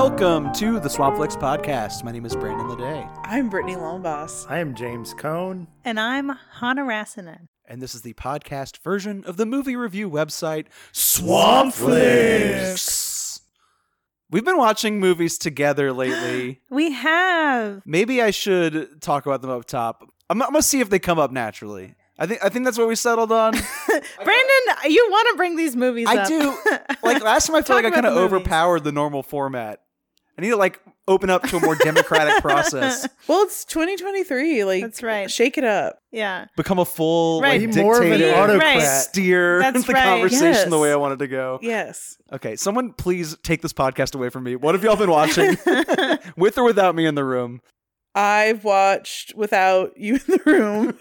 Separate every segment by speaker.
Speaker 1: welcome to the Swampflix podcast. My name is Brandon Ledet,
Speaker 2: I'm Britnee Lombas.
Speaker 3: I am James Cohn.
Speaker 4: And I'm Hanna Räsänen.
Speaker 1: and this is the podcast version of the movie review website
Speaker 3: Swampflix.
Speaker 1: We've been watching movies together lately.
Speaker 4: We have.
Speaker 1: Maybe I should talk about them up top. I'm, I'm gonna see if they come up naturally. I think I think that's what we settled on.
Speaker 4: Brandon, you want to bring these movies
Speaker 1: I
Speaker 4: up.
Speaker 1: do. Like last time, I feel
Speaker 4: Talk
Speaker 1: like I kind of overpowered the normal format. I need to like open up to a more democratic process.
Speaker 2: Well, it's 2023. Like,
Speaker 4: That's right.
Speaker 2: Shake it up.
Speaker 4: yeah.
Speaker 1: Become a full
Speaker 4: Right.
Speaker 1: like
Speaker 3: Be more of an
Speaker 1: dictator.
Speaker 3: autocrat.
Speaker 4: Right.
Speaker 1: steer
Speaker 4: That's
Speaker 1: the
Speaker 4: right.
Speaker 1: conversation the
Speaker 2: Yes.
Speaker 1: way I wanted to go.
Speaker 2: Yes.
Speaker 1: Okay, someone please take this podcast away from me. What have y'all been watching? With or without me in the room?
Speaker 2: I've watched without you in the room.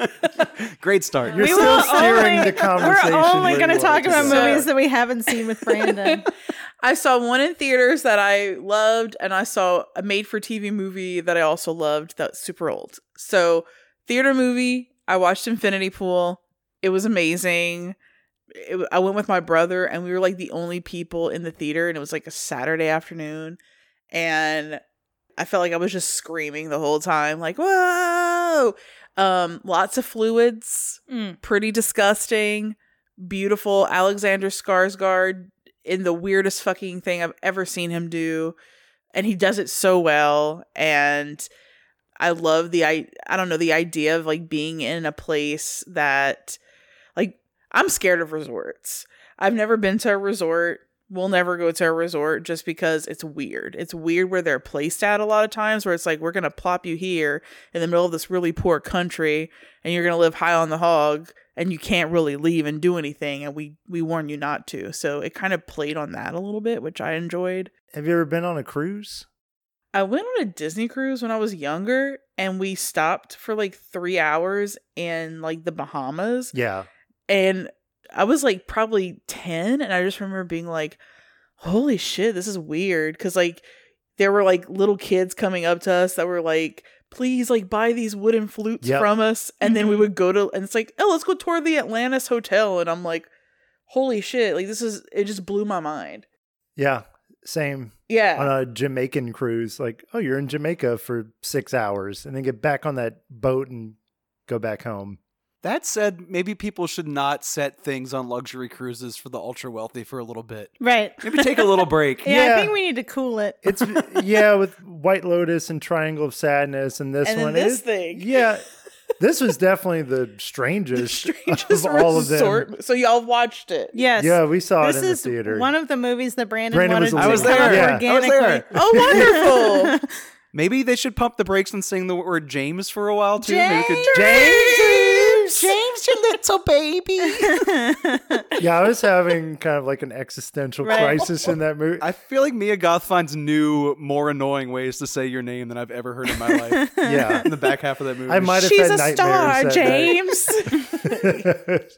Speaker 1: Great start.
Speaker 3: You're
Speaker 4: We
Speaker 3: still
Speaker 4: will
Speaker 3: steering
Speaker 4: only-
Speaker 3: the conversation.
Speaker 4: We're only going to talk about
Speaker 3: to
Speaker 4: movies that we haven't seen with Brandon.
Speaker 2: I saw one in theaters that I loved, and I saw a made for TV movie that I also loved that's super old. So, theater movie, I watched Infinity Pool. It was amazing. It, I went with my brother, and we were like the only people in the theater, and it was like a Saturday afternoon. And I felt like I was just screaming the whole time, like, whoa! Um, lots of fluids,
Speaker 4: Mm.
Speaker 2: pretty disgusting, beautiful Alexander Skarsgård in the weirdest fucking thing I've ever seen him do, and he does it so well. And I love the I I don't know the idea of like being in a place that like I'm scared of resorts. I've never been to a resort. We'll never go to a resort just because it's weird. It's weird where they're placed at a lot of times where it's like we're gonna plop you here in the middle of this really poor country and you're gonna live high on the hog and you can't really leave and do anything and we we warn you not to. So it kind of played on that a little bit, which I enjoyed.
Speaker 3: Have you ever been on a cruise?
Speaker 2: I went on a Disney cruise when I was younger and we stopped for like 3 hours in like the Bahamas
Speaker 3: Yeah.
Speaker 2: and I was like probably 10 and I just remember being like holy shit this is weird cuz like there were like little kids coming up to us that were like please like buy these wooden flutes
Speaker 3: Yep.
Speaker 2: from us and then we
Speaker 4: Mhm.
Speaker 2: would go to and it's like oh let's go tour the Atlantis hotel and I'm like holy shit like this is it just blew my mind.
Speaker 3: Yeah. Same
Speaker 2: Yeah.
Speaker 3: on a Jamaican cruise. Like, oh, you're in Jamaica for six hours and then get back on that boat and go back home.
Speaker 1: That said, maybe people should not set things on luxury cruises for the ultra wealthy for a little bit.
Speaker 4: right.
Speaker 1: Maybe take a little break.
Speaker 4: Yeah,
Speaker 3: Yeah.
Speaker 4: I think we need to cool it.
Speaker 3: It's, yeah, with White Lotus and Triangle of Sadness and this
Speaker 2: and then
Speaker 3: one.
Speaker 2: this
Speaker 3: it-
Speaker 2: thing.
Speaker 3: Yeah. This was definitely the strangest,
Speaker 2: Strangest
Speaker 3: of all of them.
Speaker 2: So y'all watched it.
Speaker 4: Yes.
Speaker 3: Yeah, we saw
Speaker 4: This
Speaker 3: it in the theater.
Speaker 4: one of the movies that Brandon,
Speaker 3: Brandon
Speaker 4: wanted
Speaker 3: the
Speaker 4: to
Speaker 1: lead. I was there.
Speaker 3: Yeah.
Speaker 1: I was there.
Speaker 2: Oh, wonderful.
Speaker 1: Maybe they should pump the brakes and sing the word James for a while too. Maybe we could-
Speaker 3: James!
Speaker 1: James, you little baby.
Speaker 3: yeah, I was having kind of like an existential
Speaker 4: Right.
Speaker 3: crisis in that movie.
Speaker 1: I feel like Mia Goth finds new, more annoying ways to say your name than I've ever heard in my life.
Speaker 3: yeah.
Speaker 1: in the back half of that movie.
Speaker 3: I might have
Speaker 2: She's
Speaker 3: had
Speaker 2: a star,
Speaker 3: that
Speaker 2: James.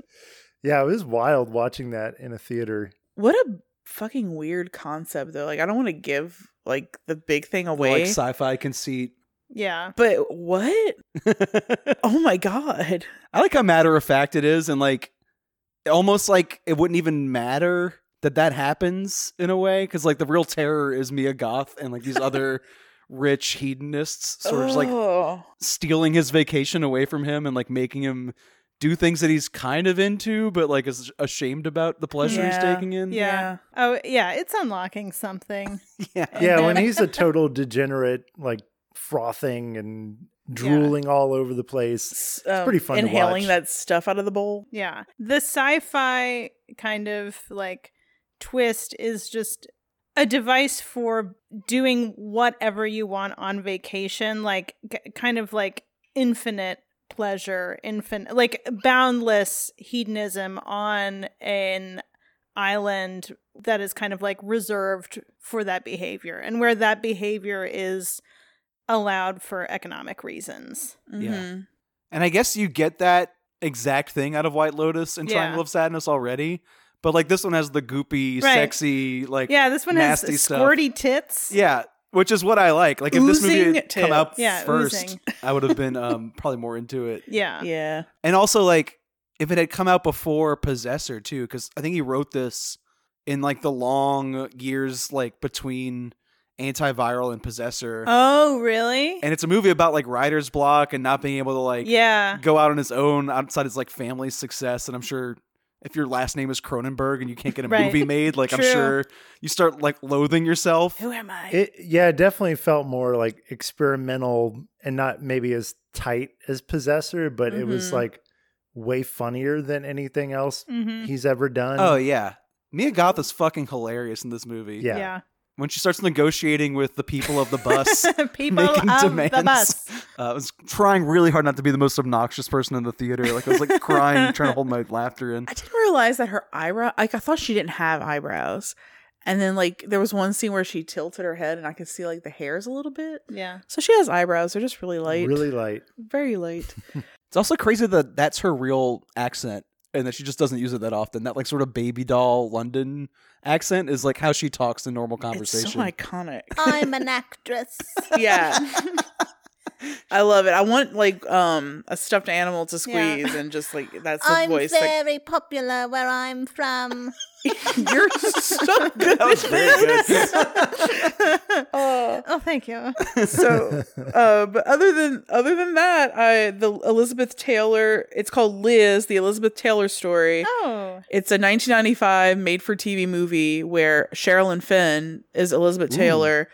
Speaker 3: yeah, it was wild watching that in a theater.
Speaker 2: what a fucking weird concept, though. Like, I don't want to give like the big thing
Speaker 1: The,
Speaker 2: away,
Speaker 1: like sci-fi conceit.
Speaker 4: Yeah.
Speaker 2: but what? Oh my god!
Speaker 1: I like how matter of fact it is, and like almost like it wouldn't even matter that that happens in a way, because like the real terror is Mia Goth and like these other rich hedonists sort of just like
Speaker 2: Oh.
Speaker 1: stealing his vacation away from him and like making him do things that he's kind of into, but like is ashamed about the pleasure he's taking in.
Speaker 4: Yeah. Oh, yeah. It's unlocking something.
Speaker 1: yeah.
Speaker 3: Yeah, when he's a total degenerate, like frothing and drooling all over the place.
Speaker 2: S- um,
Speaker 3: pretty fun to
Speaker 2: Inhaling
Speaker 3: watch.
Speaker 2: that stuff out of the bowl.
Speaker 4: Yeah. The sci-fi kind of like twist is just a device for doing whatever you want on vacation, like g- kind of like infinite pleasure, infinite like boundless hedonism on an island that is kind of like reserved for that behavior and where that behavior is allowed for economic reasons.
Speaker 1: Yeah.
Speaker 2: Mhm.
Speaker 1: And I guess you get that exact thing out of White Lotus and
Speaker 4: Yeah.
Speaker 1: Triangle of Sadness already. But like this one has the goopy,
Speaker 4: Right.
Speaker 1: sexy, like
Speaker 4: Yeah, this one has
Speaker 1: nasty stuff.
Speaker 4: squirty tits.
Speaker 1: Yeah, which is what I like. Like if this movie
Speaker 2: Oozing
Speaker 1: had come out.
Speaker 4: Yeah,
Speaker 1: first,
Speaker 4: oozing.
Speaker 1: I would have been um probably more into it.
Speaker 4: Yeah.
Speaker 2: Yeah.
Speaker 1: And also like if it had come out before Possessor too, because I think he wrote this in like the long years like between antiviral and possessor.
Speaker 4: Oh, really?
Speaker 1: and it's a movie about like writer's block and not being able to like
Speaker 4: yeah.
Speaker 1: go out on his own outside his like family's success. And I'm sure if your last name is Cronenberg and you can't get a
Speaker 4: Right.
Speaker 1: movie made, like I'm sure you start like loathing yourself.
Speaker 4: Who am I?
Speaker 3: It yeah, it definitely felt more like experimental and not maybe as tight as Possessor, but it was
Speaker 2: Mhm.
Speaker 3: like way funnier than anything else
Speaker 4: Mhm.
Speaker 3: he's ever done.
Speaker 1: Oh yeah. Mia Goth is fucking hilarious in this movie.
Speaker 3: Yeah.
Speaker 4: yeah.
Speaker 1: When she starts negotiating with the people of the bus,
Speaker 4: People
Speaker 1: making
Speaker 4: of
Speaker 1: demands.
Speaker 4: the bus.
Speaker 1: Uh, I was trying really hard not to be the most obnoxious person in the theater. Like I was like crying, trying to hold my laughter in.
Speaker 2: I didn't realize that her eyebrow like I thought she didn't have eyebrows. And then like there was one scene where she tilted her head and I could see like the hairs a little bit.
Speaker 4: Yeah.
Speaker 2: So she has eyebrows. They're just really light.
Speaker 3: Really light.
Speaker 2: Very light.
Speaker 1: It's also crazy that that's her real accent and that she just doesn't use it that often. That like sort of baby doll London accent is like how she talks in normal conversation.
Speaker 2: It's so iconic.
Speaker 4: I'm an actress.
Speaker 2: yeah. I love it. I want like um a stuffed animal to
Speaker 4: Yeah.
Speaker 2: squeeze and just like that's the voice. I'm Like,
Speaker 4: popular where I'm from.
Speaker 2: you're so good.
Speaker 1: That was very good.
Speaker 2: Uh,
Speaker 4: oh, thank you.
Speaker 2: so uh but other than other than that i the elizabeth taylor it's called liz the elizabeth taylor story
Speaker 4: Oh.
Speaker 2: it's a 1995 made for tv movie where sherilyn Fenn is elizabeth
Speaker 1: Ooh.
Speaker 2: taylor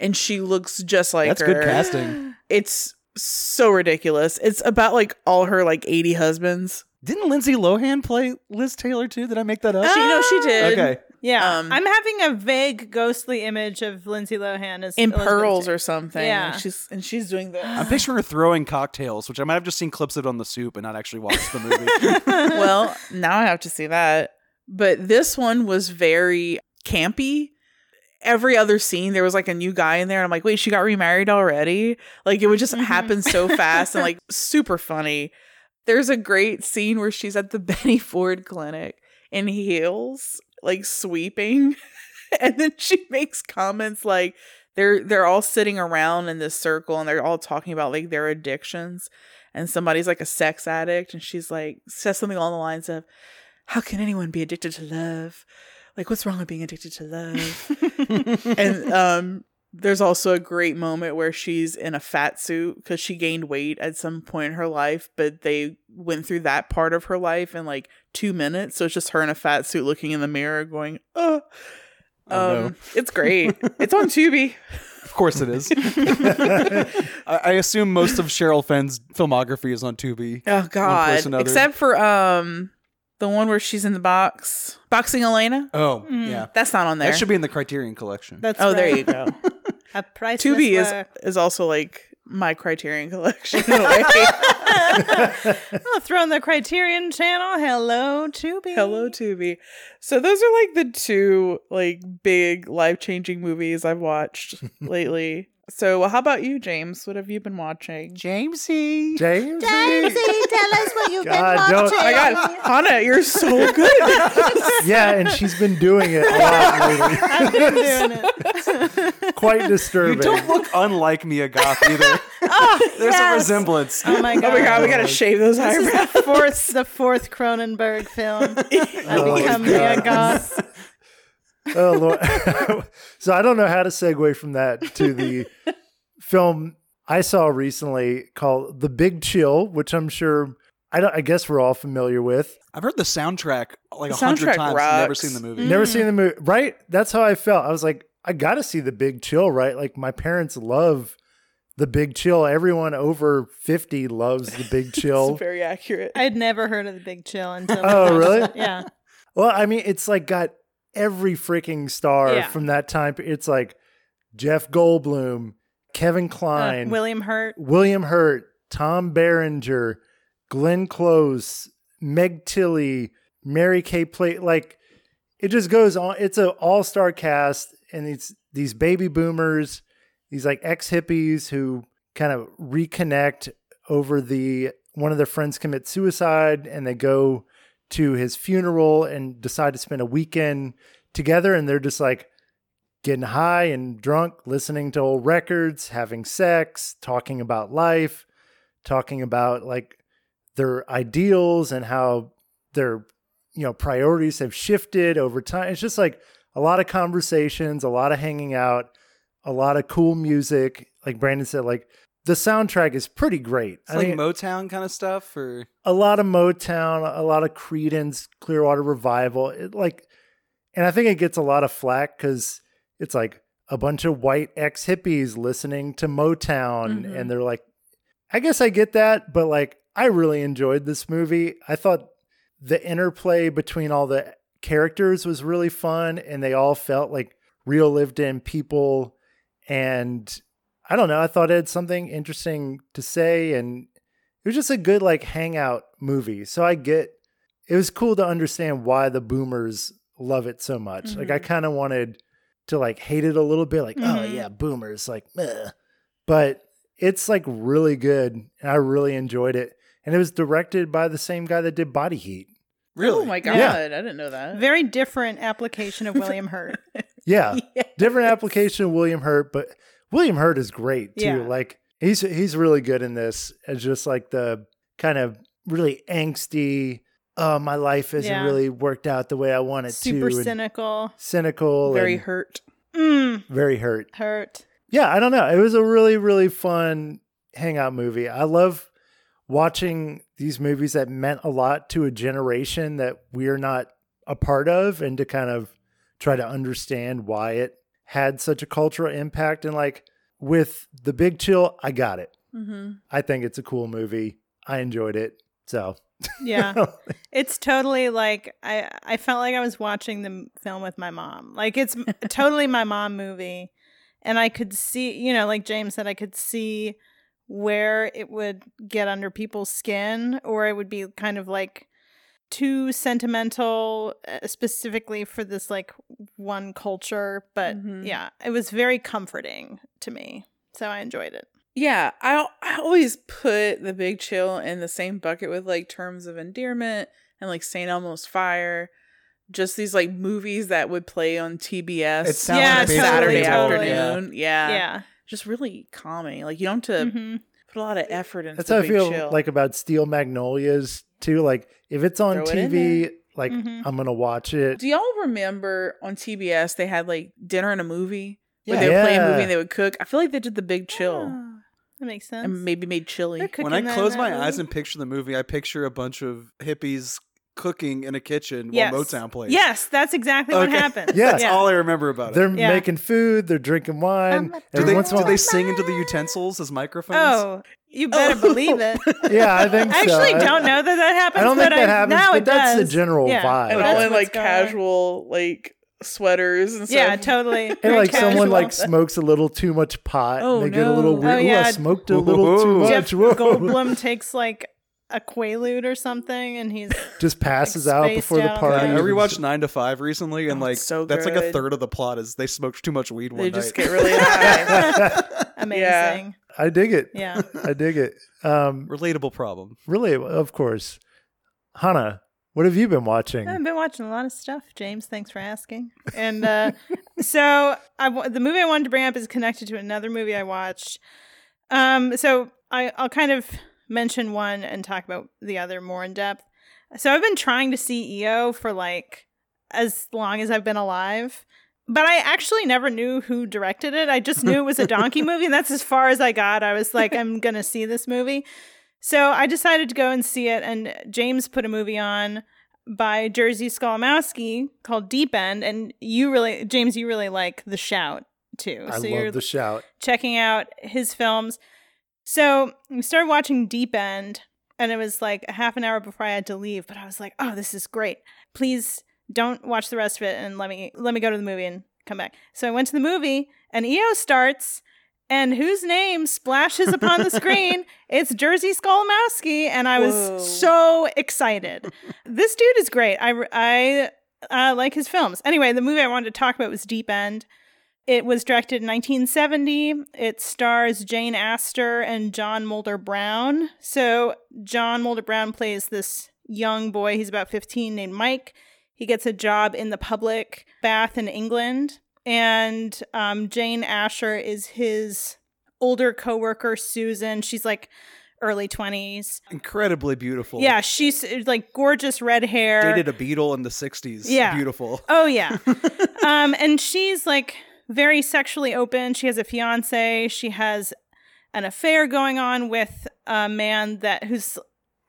Speaker 2: and she looks just like
Speaker 1: That's
Speaker 2: her
Speaker 1: good casting.
Speaker 2: it's so ridiculous it's about like all her like 80 husbands
Speaker 1: Didn't Lindsay Lohan play Liz Taylor too? Did I make that up?
Speaker 2: she no she did
Speaker 1: okay.
Speaker 4: Yeah.
Speaker 2: Um,
Speaker 4: I'm having a vague ghostly image of Lindsay Lohan as
Speaker 2: in
Speaker 4: Elizabeth
Speaker 2: pearls or something
Speaker 4: Yeah.
Speaker 2: and she's and she's doing this
Speaker 1: I'm picturing her throwing cocktails, which I might have just seen clips of it on the soup and not actually watched the movie.
Speaker 2: well, now I have to see that. But this one was very campy. Every other scene, there was like a new guy in there. And I'm like, wait, she got remarried already? Like, it would just
Speaker 4: Mhm.
Speaker 2: happen so fast and like super funny. There's a great scene where she's at the Betty Ford clinic in heels, like sweeping. and then she makes comments like, they're they're all sitting around in this circle and they're all talking about like their addictions and somebody's like a sex addict and she's like says something along the lines of how can anyone be addicted to love like what's wrong with being addicted to love and um there's also a great moment where she's in a fat suit because she gained weight at some point in her life but they went through that part of her life in like two minutes so it's just her in a fat suit looking in the mirror going oh
Speaker 1: Oh, no.
Speaker 2: um, it's great. It's on Tubi.
Speaker 1: of course it is. I, I assume most of Cheryl Fenn's filmography is on Tubi.
Speaker 2: Oh God! Except for um, the one where she's in the box, boxing Helena.
Speaker 1: Oh,
Speaker 4: Mm.
Speaker 1: yeah.
Speaker 2: That's not on there.
Speaker 1: That should be in the Criterion collection.
Speaker 4: That's
Speaker 2: oh, there
Speaker 4: right.
Speaker 2: you go.
Speaker 4: A priceless
Speaker 2: Tubi is is also like my Criterion collection in a way.
Speaker 4: oh, throw in the Criterion channel. Hello, Tubi.
Speaker 2: Hello, Tubi. So those are like the two like big life changing movies I've watched lately. So well, how about you, James? What have you been watching?
Speaker 1: Jamesy.
Speaker 3: James?
Speaker 4: tell us what you've
Speaker 3: God, don't-
Speaker 2: Oh my God, Hannah, you're so good.
Speaker 3: yeah, and she's been doing it a lot lately.
Speaker 4: I've been doing it.
Speaker 3: Quite
Speaker 1: You
Speaker 3: disturbing.
Speaker 1: don't look unlike Mia Goth either.
Speaker 4: oh,
Speaker 1: There's a resemblance.
Speaker 4: Oh my god.
Speaker 2: oh my God, we gotta shave those
Speaker 4: This is
Speaker 2: eyebrows.
Speaker 4: the fourth, the fourth Cronenberg film. I
Speaker 3: Oh my
Speaker 4: become Mia Goth.
Speaker 3: Oh Lord. so I don't know how to segue from that to the film I saw recently called The Big Chill, which I'm sure I don't I guess we're all familiar with.
Speaker 1: I've heard the soundtrack like a hundred
Speaker 2: soundtrack
Speaker 1: times. Never
Speaker 2: rocks.
Speaker 1: seen the movie.
Speaker 4: Mm.
Speaker 3: Never seen the movie. Right? That's how I felt. I was like, I gotta see The Big Chill, right? Like my parents love The Big Chill. Everyone over 50 loves The Big Chill.
Speaker 2: It's very accurate.
Speaker 4: I'd never heard of the Big Chill until.
Speaker 3: Oh, really?
Speaker 4: Yeah.
Speaker 3: Well, I mean, it's like got every freaking star
Speaker 4: Yeah.
Speaker 3: from that time. It's like Jeff Goldblum, Kevin
Speaker 4: Uh,
Speaker 3: Kline,
Speaker 4: William Hurt.
Speaker 3: William Hurt, Tom Berenger, Glenn Close, Meg Tilly, Mary Kay Place. Like it just goes on. It's an all star cast, and these these baby boomers, these like ex hippies who kind of reconnect over the one of their friends commit suicide, and they go to his funeral and decide to spend a weekend together, and they're just like getting high and drunk, listening to old records, having sex, talking about life, talking about like their ideals and how their you know priorities have shifted over time. It's just like a lot of conversations, a lot of hanging out, a lot of cool music. Like Brandon said, like the soundtrack is pretty great.
Speaker 1: It's like Motown kind of stuff, or
Speaker 3: a lot of Motown, a lot of Creedence, Clearwater Revival. It like, and I think it gets a lot of flack because it's like a bunch of white ex hippies listening to Motown,
Speaker 2: Mhm.
Speaker 3: and they're like, I guess I get that, but like, I really enjoyed this movie. I thought the interplay between all the characters was really fun, and they all felt like real lived in people. And I don't know, I thought it had something interesting to say, and it was just a good like hangout movie. So I get it was cool to understand why the boomers love it so much. Like I
Speaker 2: Mhm.
Speaker 3: kind of wanted to like hate it a little bit, like, oh
Speaker 2: Mhm.
Speaker 3: yeah, boomers, like meh. But it's like really good and I really enjoyed it. And it was directed by the same guy that did Body Heat.
Speaker 1: really?
Speaker 2: Oh my god,
Speaker 3: Yeah.
Speaker 2: I didn't know that.
Speaker 4: Very different application of William Hurt.
Speaker 3: Yeah.
Speaker 2: Yeah.
Speaker 3: Different application of William Hurt, but William Hurt is great too.
Speaker 4: Yeah.
Speaker 3: Like he's he's really good in this as just like the kind of really angsty, uh, my life hasn't
Speaker 4: Yeah.
Speaker 3: really worked out the way I want it
Speaker 4: Super
Speaker 3: to. and
Speaker 4: cynical.
Speaker 3: cynical
Speaker 2: Very hurt.
Speaker 4: Mm,
Speaker 3: very hurt.
Speaker 4: hurt.
Speaker 3: Yeah, I don't know. It was a really, really fun hangout movie. I love watching these movies that meant a lot to a generation that we're not a part of and to kind of try to understand why it had such a cultural impact. And like with The Big Chill, I got it.
Speaker 2: Mm-hmm.
Speaker 3: I think it's a cool movie. I enjoyed it. So,
Speaker 4: Yeah. It's totally like I I felt like I was watching the film with my mom. Like it's totally my mom movie and I could see, you know, like James said I could see where it would get under people's skin or it would be kind of like too sentimental uh, specifically for this like one culture, but
Speaker 2: Mhm.
Speaker 4: yeah, it was very comforting to me. So I enjoyed it.
Speaker 2: Yeah, I I always put the Big Chill in the same bucket with like Terms of Endearment and like Saint Elmo's Fire. Just these like movies that would play on TBS
Speaker 1: It
Speaker 4: Yeah,
Speaker 2: on
Speaker 4: totally,
Speaker 2: Saturday
Speaker 4: totally.
Speaker 2: afternoon. Yeah.
Speaker 4: yeah.
Speaker 2: Just really calming. Like you don't have to
Speaker 4: Mhm.
Speaker 2: Put a lot of effort into
Speaker 3: that's
Speaker 2: the
Speaker 3: how I feel
Speaker 2: Chill.
Speaker 3: like about Steel Magnolias too. Like if it's on
Speaker 2: Throw it in
Speaker 3: TV, like
Speaker 4: Mhm.
Speaker 3: I'm going to watch it.
Speaker 2: Do y'all remember on TBS they had like dinner and a movie? Where they would play a movie and they would cook. I feel like they did the Big Chill
Speaker 4: Oh, that makes sense.
Speaker 2: and maybe made chili.
Speaker 4: They're
Speaker 1: when I
Speaker 4: that-
Speaker 1: close my
Speaker 4: movie.
Speaker 1: eyes and picture the movie, I picture a bunch of hippies cooking in a kitchen
Speaker 4: Yes.
Speaker 1: while Motown plays.
Speaker 4: Yes, that's exactly what
Speaker 1: Okay.
Speaker 4: happens.
Speaker 3: Yeah.
Speaker 1: That's all I remember about it.
Speaker 3: They're
Speaker 4: Yeah.
Speaker 3: making food, they're drinking wine.
Speaker 1: Do they,
Speaker 3: once in
Speaker 1: do they sing into the utensils as microphones?
Speaker 4: Oh, you oh. better believe it.
Speaker 3: Yeah, I think
Speaker 4: I actually
Speaker 3: I-
Speaker 4: don't know that that happens.
Speaker 3: I don't think
Speaker 4: but
Speaker 3: that
Speaker 4: I,
Speaker 3: happens,
Speaker 4: now
Speaker 3: but
Speaker 4: it
Speaker 3: that's the general
Speaker 4: Yeah.
Speaker 3: vibe.
Speaker 2: and all in like casual like sweaters and stuff.
Speaker 4: Yeah, totally.
Speaker 3: And
Speaker 4: Very
Speaker 3: like someone like smokes a little too much pot,
Speaker 2: Oh,
Speaker 3: and they get a little
Speaker 2: no.
Speaker 3: weird.
Speaker 4: Oh,
Speaker 3: Ooh,
Speaker 4: yeah.
Speaker 3: I smoked a little too
Speaker 1: Whoa.
Speaker 3: much.
Speaker 4: Jeff
Speaker 3: Whoa.
Speaker 4: Goldblum takes like a quaalude or something, and he's
Speaker 3: Just passes
Speaker 4: like,
Speaker 3: out
Speaker 4: spaced
Speaker 3: before the
Speaker 4: out.
Speaker 3: party.
Speaker 1: I rewatched Nine to Five recently, and
Speaker 2: Oh,
Speaker 1: like
Speaker 2: so
Speaker 1: that's like a third of the plot is they smoked too much weed one
Speaker 2: They
Speaker 1: night.
Speaker 2: just get really high.
Speaker 4: amazing.
Speaker 3: I dig it.
Speaker 4: Yeah.
Speaker 3: I dig it. Um,
Speaker 1: Relatable problem.
Speaker 3: really, of course. Hannah, what have you been watching?
Speaker 4: I've been watching a lot of stuff, James. Thanks for asking. And uh, so, I wa- the movie I wanted to bring up is connected to another movie I watched. Um, so I, I'll kind of mention one and talk about the other more in depth. So I've been trying to see EO for like as long as I've been alive, but I actually never knew who directed it. I just knew it was a donkey movie, and that's as far as I got. I was like, I'm gonna see this movie. So I decided to go and see it, and James put a movie on by Jerzy Skolimowski called Deep End, and you really, James, you really like The Shout too.
Speaker 3: I
Speaker 4: so you're
Speaker 3: love the shout.
Speaker 4: checking out his films. So we started watching Deep End, and it was like a half an hour before I had to leave. But I was like, "Oh, this is great! Please don't watch the rest of it, and let me let me go to the movie and come back." So I went to the movie, and EO starts, and whose name splashes upon the screen? It's Jerzy Skolimowski, and I was
Speaker 2: Whoa.
Speaker 4: so excited. this dude is great. I I uh, like his films. Anyway, the movie I wanted to talk about was Deep End. It was directed in 1970. It stars Jane Asher and John Moulder Brown. So, John Moulder Brown plays this young boy, he's about 15, named Mike. He gets a job in the public bath in England. And um, Jane Asher is his older coworker, Susan. She's like early 20s.
Speaker 1: Incredibly beautiful.
Speaker 4: Yeah, she's like gorgeous red hair.
Speaker 1: Dated a Beatle in the 60s.
Speaker 4: Yeah.
Speaker 1: Beautiful.
Speaker 4: Oh yeah. um, and she's like very sexually open. She has a fiance. She has an affair going on with a man that who's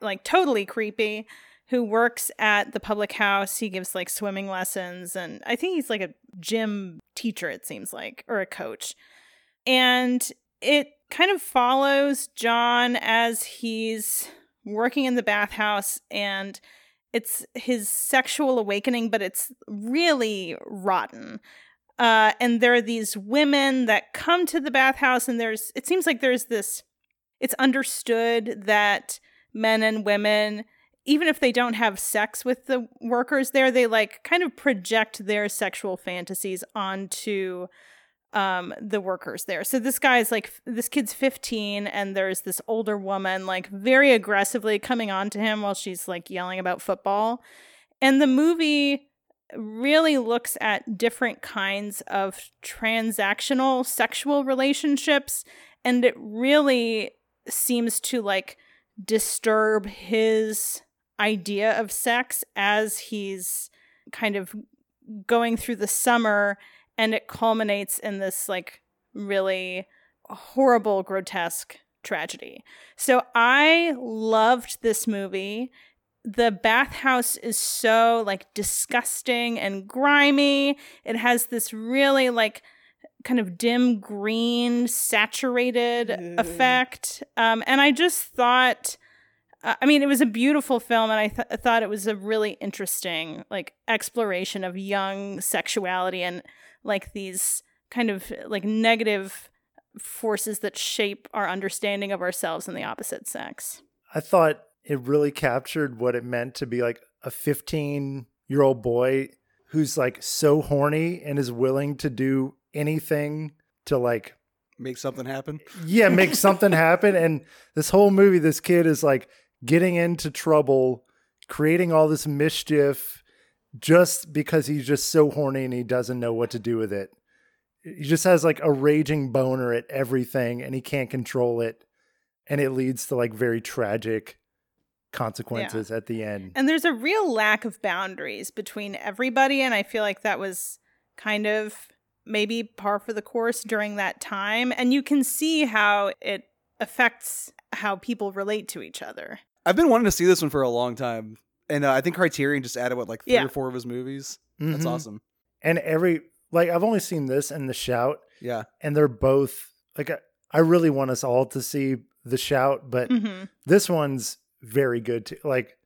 Speaker 4: like totally creepy who works at the public house. He gives like swimming lessons and I think he's like a gym teacher it seems like or a coach. And it kind of follows John as he's working in the bathhouse and it's his sexual awakening but it's really rotten uh, and there are these women that come to the bathhouse and there's it seems like there's this it's understood that men and women even if they don't have sex with the workers there they like kind of project their sexual fantasies onto um the workers there. So this guy's like this kid's 15 and there's this older woman like very aggressively coming on to him while she's like yelling about football. And the movie really looks at different kinds of transactional sexual relationships and it really seems to like disturb his idea of sex as he's kind of going through the summer and it culminates in this like really horrible grotesque tragedy. So I loved this movie the bathhouse is so like disgusting and grimy. It has this really like kind of dim green saturated
Speaker 2: Ugh.
Speaker 4: effect. Um, and I just thought, uh, I mean, it was a beautiful film, and I, th- I thought it was a really interesting like exploration of young sexuality and like these kind of like negative forces that shape our understanding of ourselves and the opposite sex.
Speaker 3: I thought it really captured what it meant to be like a 15 year old boy who's like so horny and is willing to do anything to like
Speaker 1: Make something happen.
Speaker 3: yeah make something happen. And this whole movie this kid is like getting into trouble creating all this mischief just because he's just so horny and he doesn't know what to do with it. He just has like a raging boner at everything and he can't control it. And it leads to like very tragic consequences at the end
Speaker 4: And there's a real lack of boundaries between everybody. And I feel like that was kind of maybe par for the course during that time. And you can see how it affects how people relate to each other.
Speaker 1: I've been wanting to see this one for a long time, and uh, I think Criterion just added what like three
Speaker 4: Yeah.
Speaker 1: or four of his movies. That's
Speaker 3: Mhm.
Speaker 1: awesome.
Speaker 3: and every like i've only seen this and the shout
Speaker 1: Yeah,
Speaker 3: and they're both like I, I really want us all to see the shout but
Speaker 4: hmm
Speaker 3: this one's very good too like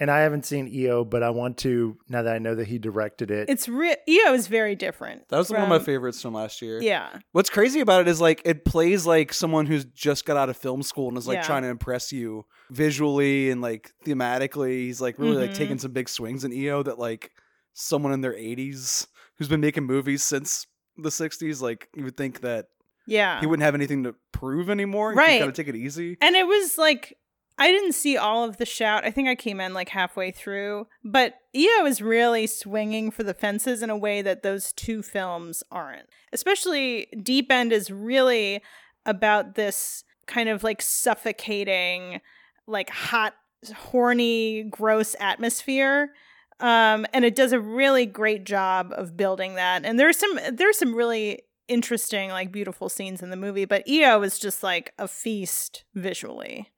Speaker 3: and i haven't seen eo but i want to now that i know that he directed it
Speaker 4: It's re- EO is very different.
Speaker 1: that was one of my
Speaker 4: from-
Speaker 1: favorites from last year.
Speaker 4: Yeah.
Speaker 1: What's crazy about it is like it plays like someone who's just got out of film school and is like
Speaker 4: Yeah.
Speaker 1: trying to impress you visually and like thematically. He's like really like
Speaker 4: Mhm.
Speaker 1: taking some big swings in EO that like someone in their 80s who's been making movies since the 60s like you would think that
Speaker 4: Yeah.
Speaker 1: he wouldn't have anything to prove anymore. He
Speaker 4: Right.
Speaker 1: got to take it easy.
Speaker 4: And it was like I didn't see all of the shout. I think I came in like halfway through, but EO is really swinging for the fences in a way that those two films aren't. Especially Deep End is really about this kind of like suffocating, like hot, horny, gross atmosphere. Um, and it does a really great job of building that. And there's some there's some really interesting, like beautiful scenes in the movie, but EO is just like a feast visually.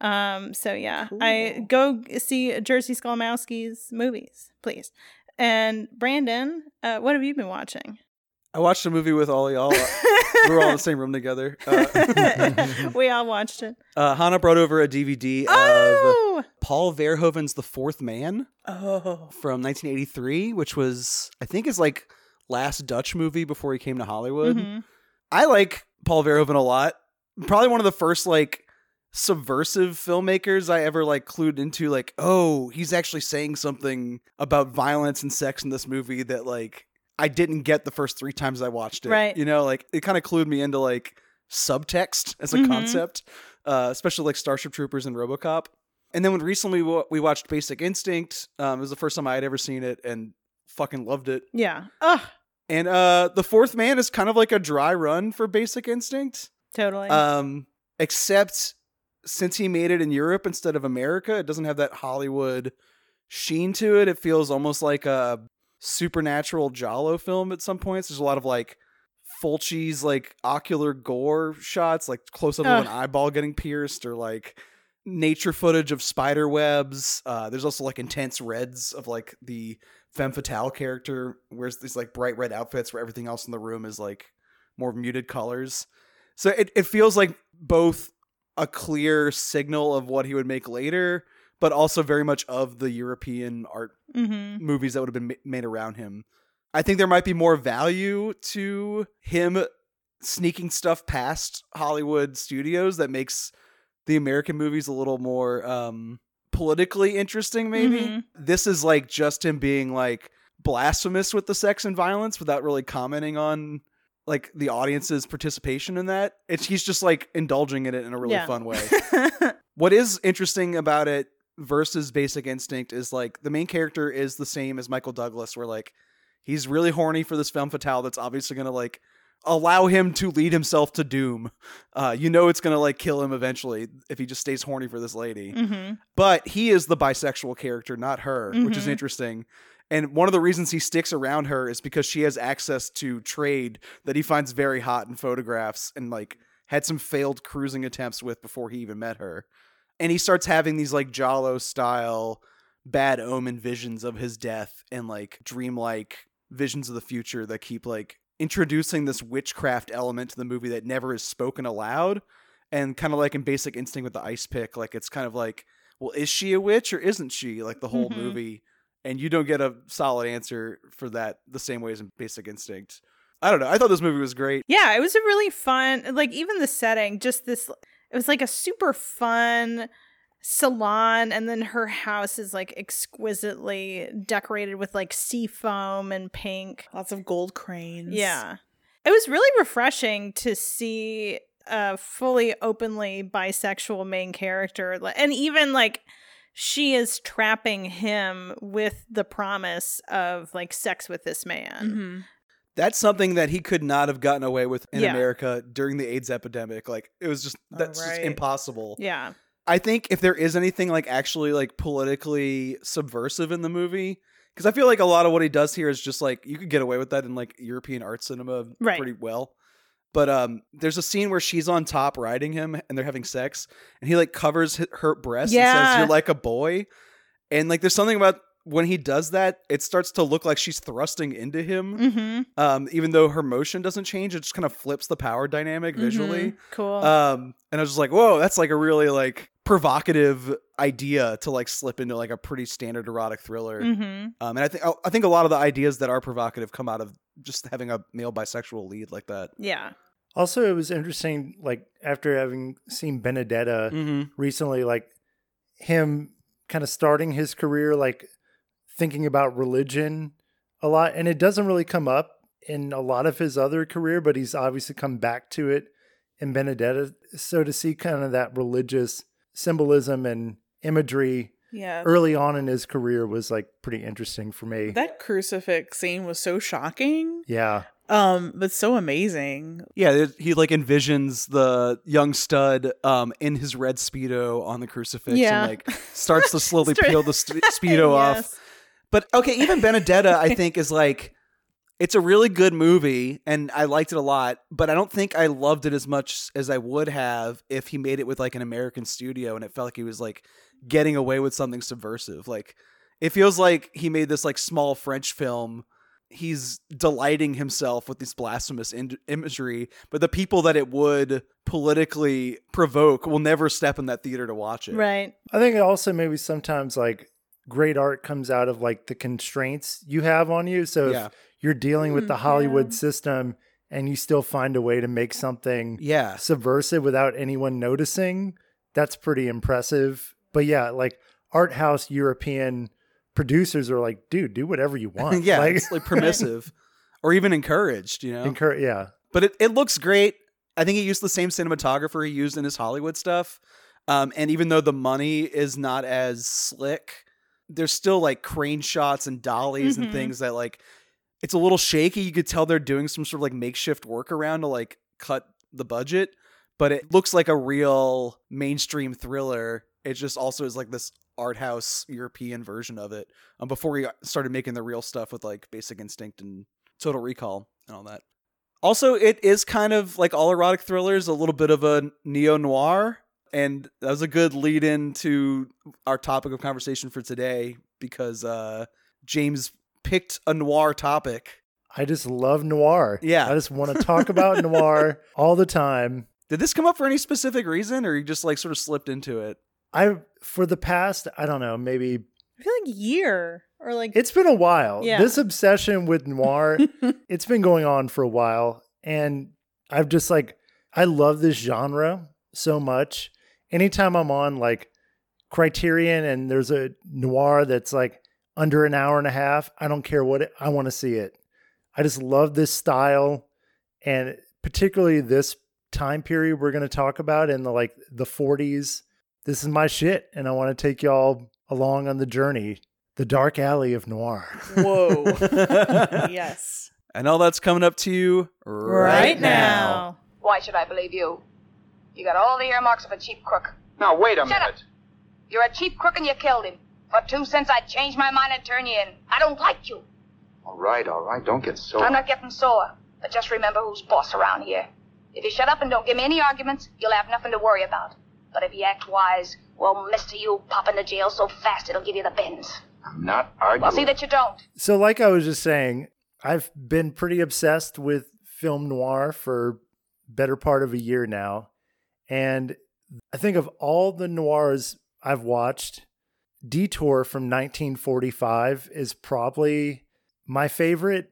Speaker 4: Um, so yeah, I go see Jerzy Skolimowski's movies, please. And Brandon, uh, what have you been watching?
Speaker 1: I watched a movie with all y'all. we were all in the same room together. Uh,
Speaker 4: we all watched it.
Speaker 1: uh, Hannah brought over a DVD of
Speaker 4: Oh,
Speaker 1: Paul Verhoeven's The Fourth Man
Speaker 2: Oh.
Speaker 1: from 1983, which was, I think, his like last Dutch movie before he came to Hollywood.
Speaker 4: Mhm.
Speaker 1: I like Paul Verhoeven a lot. Probably one of the first like subversive filmmakers I ever like clued into like, oh, he's actually saying something about violence and sex in this movie that like I didn't get the first 3 times I watched it.
Speaker 4: Right.
Speaker 1: You know, like it kind of clued me into like subtext as a
Speaker 4: Mhm.
Speaker 1: concept, uh, especially like Starship Troopers and RoboCop. And then when recently we wa- we watched Basic Instinct, um, it was the first time I had ever seen it and fucking loved it.
Speaker 4: yeah. Oh,
Speaker 1: And uh, the Fourth Man is kind of like a dry run for Basic Instinct.
Speaker 4: totally.
Speaker 1: Um, except since he made it in Europe instead of America, it doesn't have that Hollywood sheen to it. It feels almost like a supernatural giallo film at some points. There's a lot of like Fulci's like ocular gore shots, like close up of an eyeball getting pierced, or like nature footage of spider webs. Uh, there's also like intense reds of like the femme fatale character wears these like bright red outfits where everything else in the room is like more muted colors. So it, it feels like both a clear signal of what he would make later, but also very much of the European art
Speaker 4: Mm-hmm.
Speaker 1: movies that would have been ma- made around him. I think there might be more value to him sneaking stuff past Hollywood studios that makes the American movies a little more um politically interesting maybe.
Speaker 4: Mhm.
Speaker 1: This is like just him being like blasphemous with the sex and violence without really commenting on like the audience's participation in that. It's he's just like indulging in it in a really
Speaker 4: Yeah.
Speaker 1: fun way what is interesting about it versus basic instinct is like the main character is the same as michael douglas where like he's really horny for this femme fatale that's obviously gonna like allow him to lead himself to doom uh you know it's gonna like kill him eventually if he just stays horny for this lady
Speaker 4: Mm-hmm.
Speaker 1: but he is the bisexual character, not her, which is
Speaker 4: Mhm.
Speaker 1: interesting. And one of the reasons he sticks around her is because she has access to trade that he finds very hot in photographs and like had some failed cruising attempts with before he even met her. And he starts having these like giallo style bad omen visions of his death and like dreamlike visions of the future that keep like introducing this witchcraft element to the movie that never is spoken aloud and kind of like in basic instinct with the ice pick like it's kind of like well is she a witch or isn't she like the whole
Speaker 4: Mhm.
Speaker 1: movie and you don't get a solid answer for that the same way as in basic instinct i don't know i thought this movie was great
Speaker 4: Yeah, it was a really fun, like even the setting, just this. It was like a super fun salon, and then her house is like exquisitely decorated with like sea foam and pink.
Speaker 2: Lots of gold cranes.
Speaker 4: Yeah, it was really refreshing to see a fully openly bisexual main character, and even like she is trapping him with the promise of like sex with this man.
Speaker 2: hmm
Speaker 1: that's something that he could not have gotten away with in
Speaker 4: Yeah.
Speaker 1: america during the aids epidemic like it was just
Speaker 2: Oh,
Speaker 1: that's just impossible
Speaker 4: Yeah.
Speaker 1: I think if there is anything like actually like politically subversive in the movie, because I feel like a lot of what he does here is just like you could get away with that in like European art cinema
Speaker 4: Right.
Speaker 1: pretty well. But um, there's a scene where she's on top riding him and they're having sex, and he like covers her breasts and says, "You're like a boy," and like there's something about when he does that, it starts to look like she's thrusting into him.
Speaker 4: Mm-hmm.
Speaker 1: Um, even though her motion doesn't change, it just kind of flips the power dynamic visually.
Speaker 4: Mhm. Cool.
Speaker 1: Um, and I was just like, whoa, that's like a really like provocative idea to like slip into like a pretty standard erotic thriller.
Speaker 4: mm-hmm.
Speaker 1: Um, and I think I think a lot of the ideas that are provocative come out of just having a male bisexual lead like that.
Speaker 4: Yeah.
Speaker 3: Also, it was interesting, like after having seen Benedetta
Speaker 1: Mm-hmm.
Speaker 3: recently, like him kind of starting his career, like thinking about religion a lot. And it doesn't really come up in a lot of his other career, but he's obviously come back to it in Benedetta. So to see kind of that religious symbolism and imagery
Speaker 2: Yeah.
Speaker 3: early on in his career was like pretty interesting for me.
Speaker 2: That crucifix scene was so shocking,
Speaker 3: yeah.
Speaker 2: Um, but so amazing.
Speaker 1: Yeah, he like envisions the young stud um in his red speedo on the crucifix
Speaker 4: Yeah.
Speaker 1: and like starts to slowly peel the st- speedo off. But okay, even Benedetta, I think, is like it's a really good movie, and I liked it a lot. But I don't think I loved it as much as I would have if he made it with like an American studio, and it felt like he was like getting away with something subversive. Like it feels like he made this like small French film. He's delighting himself with this blasphemous in- imagery, but the people that it would politically provoke will never step in that theater to watch it.
Speaker 4: Right.
Speaker 3: I think also maybe sometimes like great art comes out of like the constraints you have on you. So
Speaker 1: Yeah.
Speaker 3: if you're dealing with
Speaker 2: Mm,
Speaker 3: the Hollywood
Speaker 2: yeah.
Speaker 3: system and you still find a way to make something
Speaker 1: Yeah.
Speaker 3: subversive without anyone noticing, that's pretty impressive. But yeah, like art house European producers are like, dude, do whatever you want.
Speaker 1: yeah,
Speaker 3: like,
Speaker 1: it's like permissive or even encouraged, you know.
Speaker 3: encourage, yeah.
Speaker 1: but it, it looks great. I think he used the same cinematographer he used in his Hollywood stuff. Um, and even though the money is not as slick, there's still like crane shots and dollies
Speaker 4: Mhm.
Speaker 1: and things that like it's a little shaky. You could tell they're doing some sort of like makeshift workaround to like cut the budget, but it looks like a real mainstream thriller. It just also is like this art house European version of it. Um, before he started making the real stuff with like Basic Instinct and Total Recall and all that. Also, it is kind of like all erotic thrillers, a little bit of a neo noir. And that was a good lead in to our topic of conversation for today because uh, James picked a noir topic.
Speaker 3: I just love noir.
Speaker 1: Yeah.
Speaker 3: I just want to talk about noir all the time.
Speaker 1: Did this come up for any specific reason or you just like sort of slipped into it?
Speaker 3: I for the past, I don't know, maybe
Speaker 4: I feel like year or like
Speaker 3: it's been a while.
Speaker 4: Yeah.
Speaker 3: This obsession with noir, it's been going on for a while. And I've just like, I love this genre so much. Anytime I'm on like Criterion and there's a noir that's like under an hour and a half, I don't care what it, I want to see it. I just love this style and particularly this time period we're going to talk about in the like the 40s. This is my shit and I want to take y'all along on the journey, the dark alley of noir.
Speaker 2: Whoa. yes.
Speaker 1: And all that's coming up to you right,
Speaker 4: right
Speaker 1: now.
Speaker 4: now.
Speaker 5: Why should I believe you? You got all the earmarks of a cheap crook.
Speaker 6: Now, wait a
Speaker 5: Shut up.
Speaker 6: minute.
Speaker 5: You're a cheap crook and you killed him. For two cents, I'd change my mind and turn you in. I don't like you.
Speaker 6: All right, all right. Don't get sore.
Speaker 5: I'm not getting sore. But just remember who's boss around here. If you shut up and don't give me any arguments, you'll have nothing to worry about. But if you act wise, well, mister, you'll pop into jail so fast it'll give you the bends.
Speaker 6: I'm not arguing.
Speaker 5: Well, see that you don't.
Speaker 3: So, like I was just saying, I've been pretty obsessed with film noir for better part of a year now, and I think of all the noirs I've watched, Detour from 1945 is probably my favorite.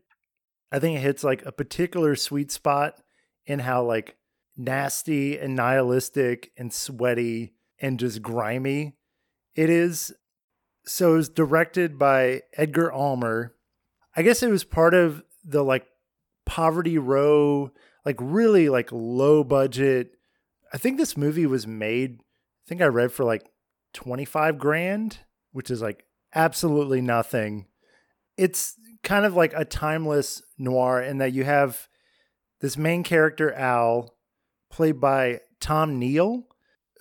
Speaker 3: I think it hits like a particular sweet spot in how like nasty and nihilistic and sweaty and just grimy it is. So it was directed by Edgar Ulmer. I guess it was part of the like Poverty Row, like really like low budget. I think this movie was made, I think I read for like 25 grand, which is like absolutely nothing. It's kind of like a timeless noir in that you have this main character Al played by Tom Neal,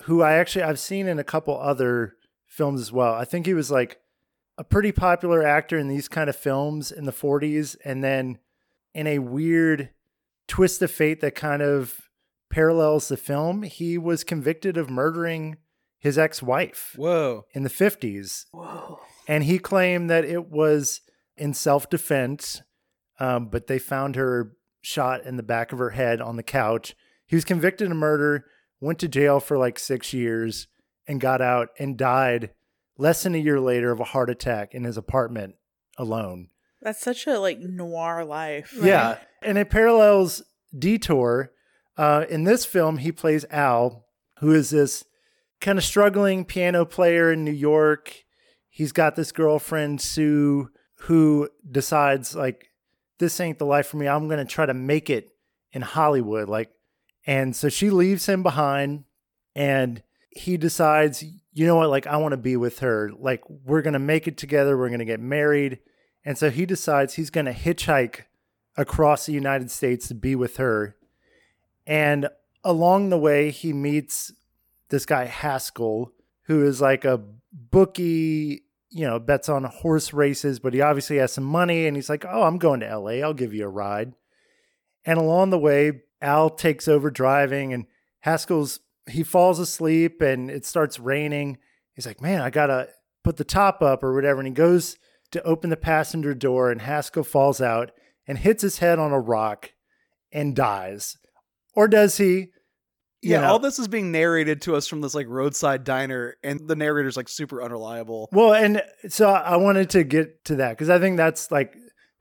Speaker 3: who I actually I've seen in a couple other films as well. I think he was like a pretty popular actor in these kind of films in the 40s and then in a weird twist of fate that kind of parallels the film, he was convicted of murdering his ex-wife
Speaker 1: Whoa.
Speaker 3: in the 50s
Speaker 2: Whoa.
Speaker 3: and he claimed that it was in self-defense um, but they found her shot in the back of her head on the couch he was convicted of murder went to jail for like six years and got out and died less than a year later of a heart attack in his apartment alone.
Speaker 2: That's such a like noir life.
Speaker 3: yeah. And it parallels detour. Uh, in this film he plays al who is this kind of struggling piano player in new york. He's got this girlfriend sue who decides like this ain't the life for me. I'm going to try to make it in hollywood. Like and so she leaves him behind and he decides you know what? Like i want to be with her. Like we're going to make it together. We're going to get married. And so he decides he's going to hitchhike across the united states to be with her. And along the way he meets this guy haskell who is like a bookie you know bets on horse races but he obviously has some money and he's like oh i'm going to la i'll give you a ride. And along the way al takes over driving and haskell's he falls asleep and it starts raining he's like man i gotta put the top up or whatever and he goes to open the passenger door and haskell falls out and hits his head on a rock and dies or does he
Speaker 1: Yeah,
Speaker 3: know.
Speaker 1: all this is being narrated to us from this like roadside diner, and the narrator's like super unreliable.
Speaker 3: Well, and so I wanted to get to that because I think that's like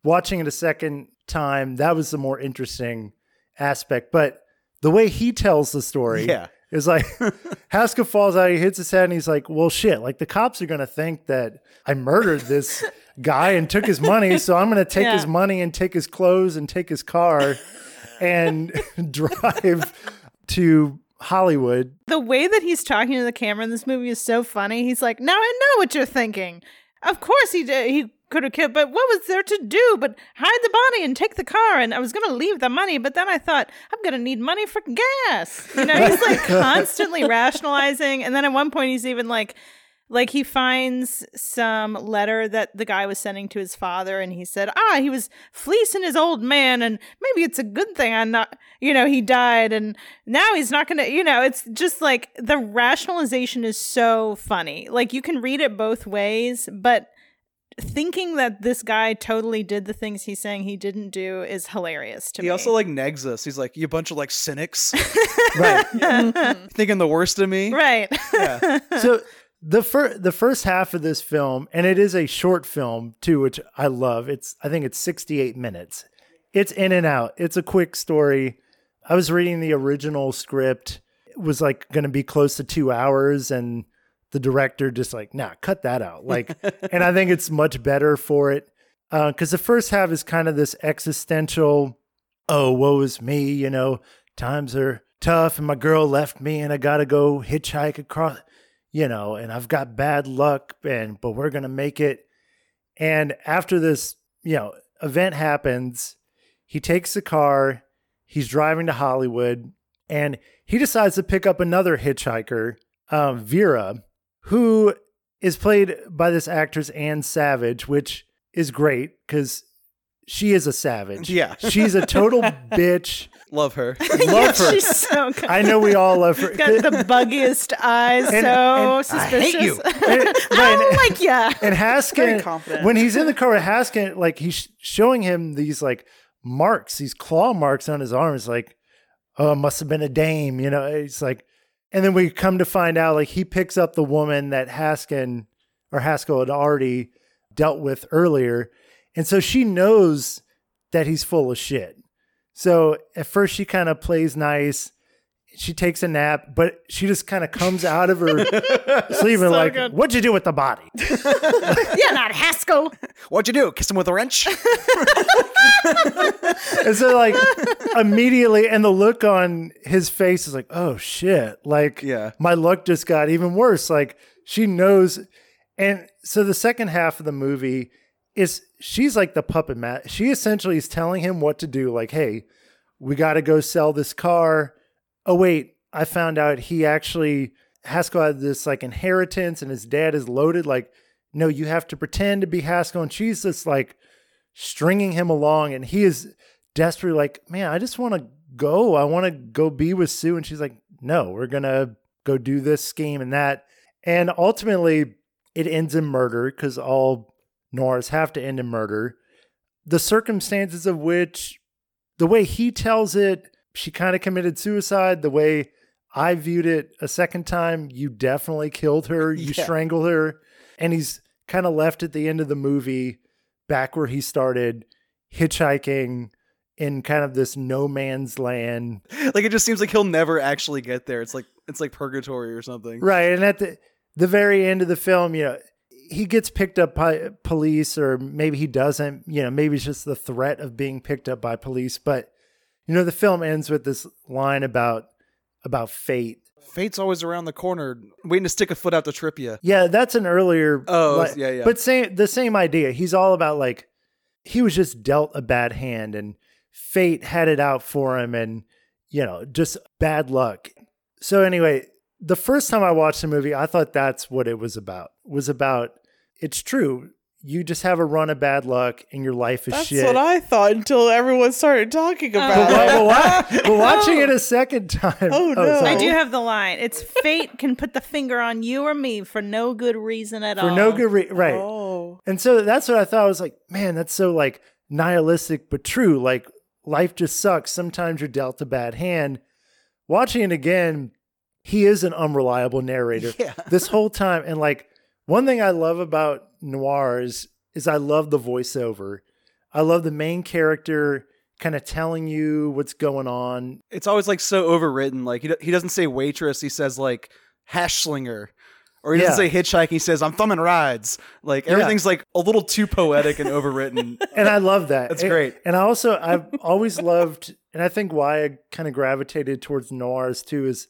Speaker 3: watching it a second time, that was the more interesting aspect. But the way he tells the story
Speaker 1: Yeah.
Speaker 3: is like Haskell falls out, he hits his head, and he's like, Well, shit, like the cops are going to think that I murdered this guy and took his money. So I'm going to take
Speaker 4: Yeah.
Speaker 3: his money and take his clothes and take his car and drive to Hollywood
Speaker 4: The way that he's talking to the camera in this movie is so funny. He's like, "Now I know what you're thinking. Of course he did. He could have killed, but what was there to do but hide the body and take the car? And I was gonna leave the money, but then I thought I'm gonna need money for gas. You know, he's like constantly rationalizing. And then at one point, he's even like, Like he finds some letter that the guy was sending to his father, and he said, "Ah, he was fleecing his old man, and maybe it's a good thing I'm not, you know, he died, and now he's not gonna, you know." It's just like the rationalization is so funny. Like you can read it both ways, but thinking that this guy totally did the things he's saying he didn't do is hilarious to
Speaker 1: he
Speaker 4: me.
Speaker 1: He also like negs us. He's like, "You bunch of like cynics,
Speaker 3: right.
Speaker 1: thinking the worst of me."
Speaker 4: right.
Speaker 1: Yeah.
Speaker 3: so the first the first half of this film, and it is a short film too, which I love. It's I think it's 68 minutes. It's in and out. It's a quick story. I was reading the original script. It was like going to be close to 2 hours and the director just like, "Nah, cut that out." Like and I think it's much better for it. Uh, cuz the first half is kind of this existential, oh, woe is me, you know, times are tough and my girl left me and I got to go hitchhike across you know, and I've got bad luck and but we're to make it. And after this, you know, event happens, he takes the car, he's driving to Hollywood and he decides to pick up another hitchhiker, um, Vera, who is played by this actress Ann Savage, which is great because she is a savage.
Speaker 1: Yeah.
Speaker 3: she's a total bitch.
Speaker 1: Love her.
Speaker 3: Love her.
Speaker 4: She's so good.
Speaker 3: I know we all love her.
Speaker 4: Got the buggiest eyes,
Speaker 3: And-
Speaker 4: so
Speaker 3: and-
Speaker 4: suspicious.
Speaker 1: I hate you.
Speaker 3: And-
Speaker 4: I don't like ya.
Speaker 3: and Haskin, when he's in the car with Haskin, like he's showing him these like marks, these claw marks on his arms, like, oh, it must have been a dame, you know. It's like, and then we come to find out, like, he picks up the woman that Haskin or Haskell had already dealt with earlier, and so she knows that he's full of shit. So at first, she kind of plays nice. She takes a nap, but she just kind of comes out of her sleep and
Speaker 4: So
Speaker 3: like,
Speaker 4: good.
Speaker 3: "What'd you do with the body?"
Speaker 4: Yeah, not Haskell.
Speaker 1: What'd you do? Kiss him with a wrench?
Speaker 3: And so like immediately and the look on his face is like, oh shit. Like
Speaker 1: Yeah.
Speaker 3: my luck just got even worse. Like she knows and so the second half of the movie is she's like the puppet mat. She essentially is telling him what to do. Like, hey, we gotta go sell this car. Oh wait, I found out he actually Haskell had this like inheritance and his dad is loaded. Like, no, you have to pretend to be Haskell. And she's just like stringing him along and he is desperately like, man, I just want to go. I want to go be with Sue. And she's like, no, we're going to go do this scheme and that. And ultimately, it ends in murder because all noirs have to end in murder. The circumstances of which, the way he tells it, she kind of committed suicide. The way I viewed it a second time, you definitely killed her, you
Speaker 1: Yeah.
Speaker 3: strangled her. And he's kind of left at the end of the movie back where he started hitchhiking in kind of this no man's land.
Speaker 1: like it just seems like he'll never actually get there. It's like it's like purgatory or something.
Speaker 3: Right. And at the the very end of the film, you know, he gets picked up by police or maybe he doesn't, you know, maybe it's just the threat of being picked up by police, but you know, the film ends with this line about about fate.
Speaker 1: Fate's always around the corner, waiting to stick a foot out to trip you.
Speaker 3: Yeah, that's an earlier
Speaker 1: Oh, yeah, yeah.
Speaker 3: But same the same idea. He's all about like he was just dealt a bad hand and fate had it out for him and you know, just bad luck. So anyway, the first time I watched the movie, I thought that's what it was about. Was about it's true. You just have a run of bad luck and your life is
Speaker 2: That's
Speaker 3: shit.
Speaker 2: That's what I thought until everyone started talking
Speaker 4: Oh.
Speaker 2: about
Speaker 3: but,
Speaker 2: it.
Speaker 3: wa- but but watching it a second time.
Speaker 2: Oh, no.
Speaker 3: sorry.
Speaker 4: I do have the line. It's fate can put the finger on you or me for no good reason at
Speaker 3: for
Speaker 4: all.
Speaker 3: For no good reason. Right.
Speaker 2: Oh.
Speaker 3: And so that's what I thought. I was like, man, that's so like nihilistic but true. Like life just sucks. Sometimes you're dealt a bad hand. Watching it again, he is an unreliable narrator
Speaker 1: Yeah.
Speaker 3: this whole time. And like one thing I love about noirs is I love the voiceover. I love the main character kind of telling you what's going on.
Speaker 1: It's always like so overwritten. Like he he doesn't say waitress, he says like hash slinger. Or he doesn't say hitchhike, he says I'm thumbing rides. Like
Speaker 3: Yeah.
Speaker 1: everything's like a little too poetic and overwritten.
Speaker 3: and I love that.
Speaker 1: That's
Speaker 3: And-
Speaker 1: great.
Speaker 3: And I also I've always loved, and I think why I kind of gravitated towards noirs too is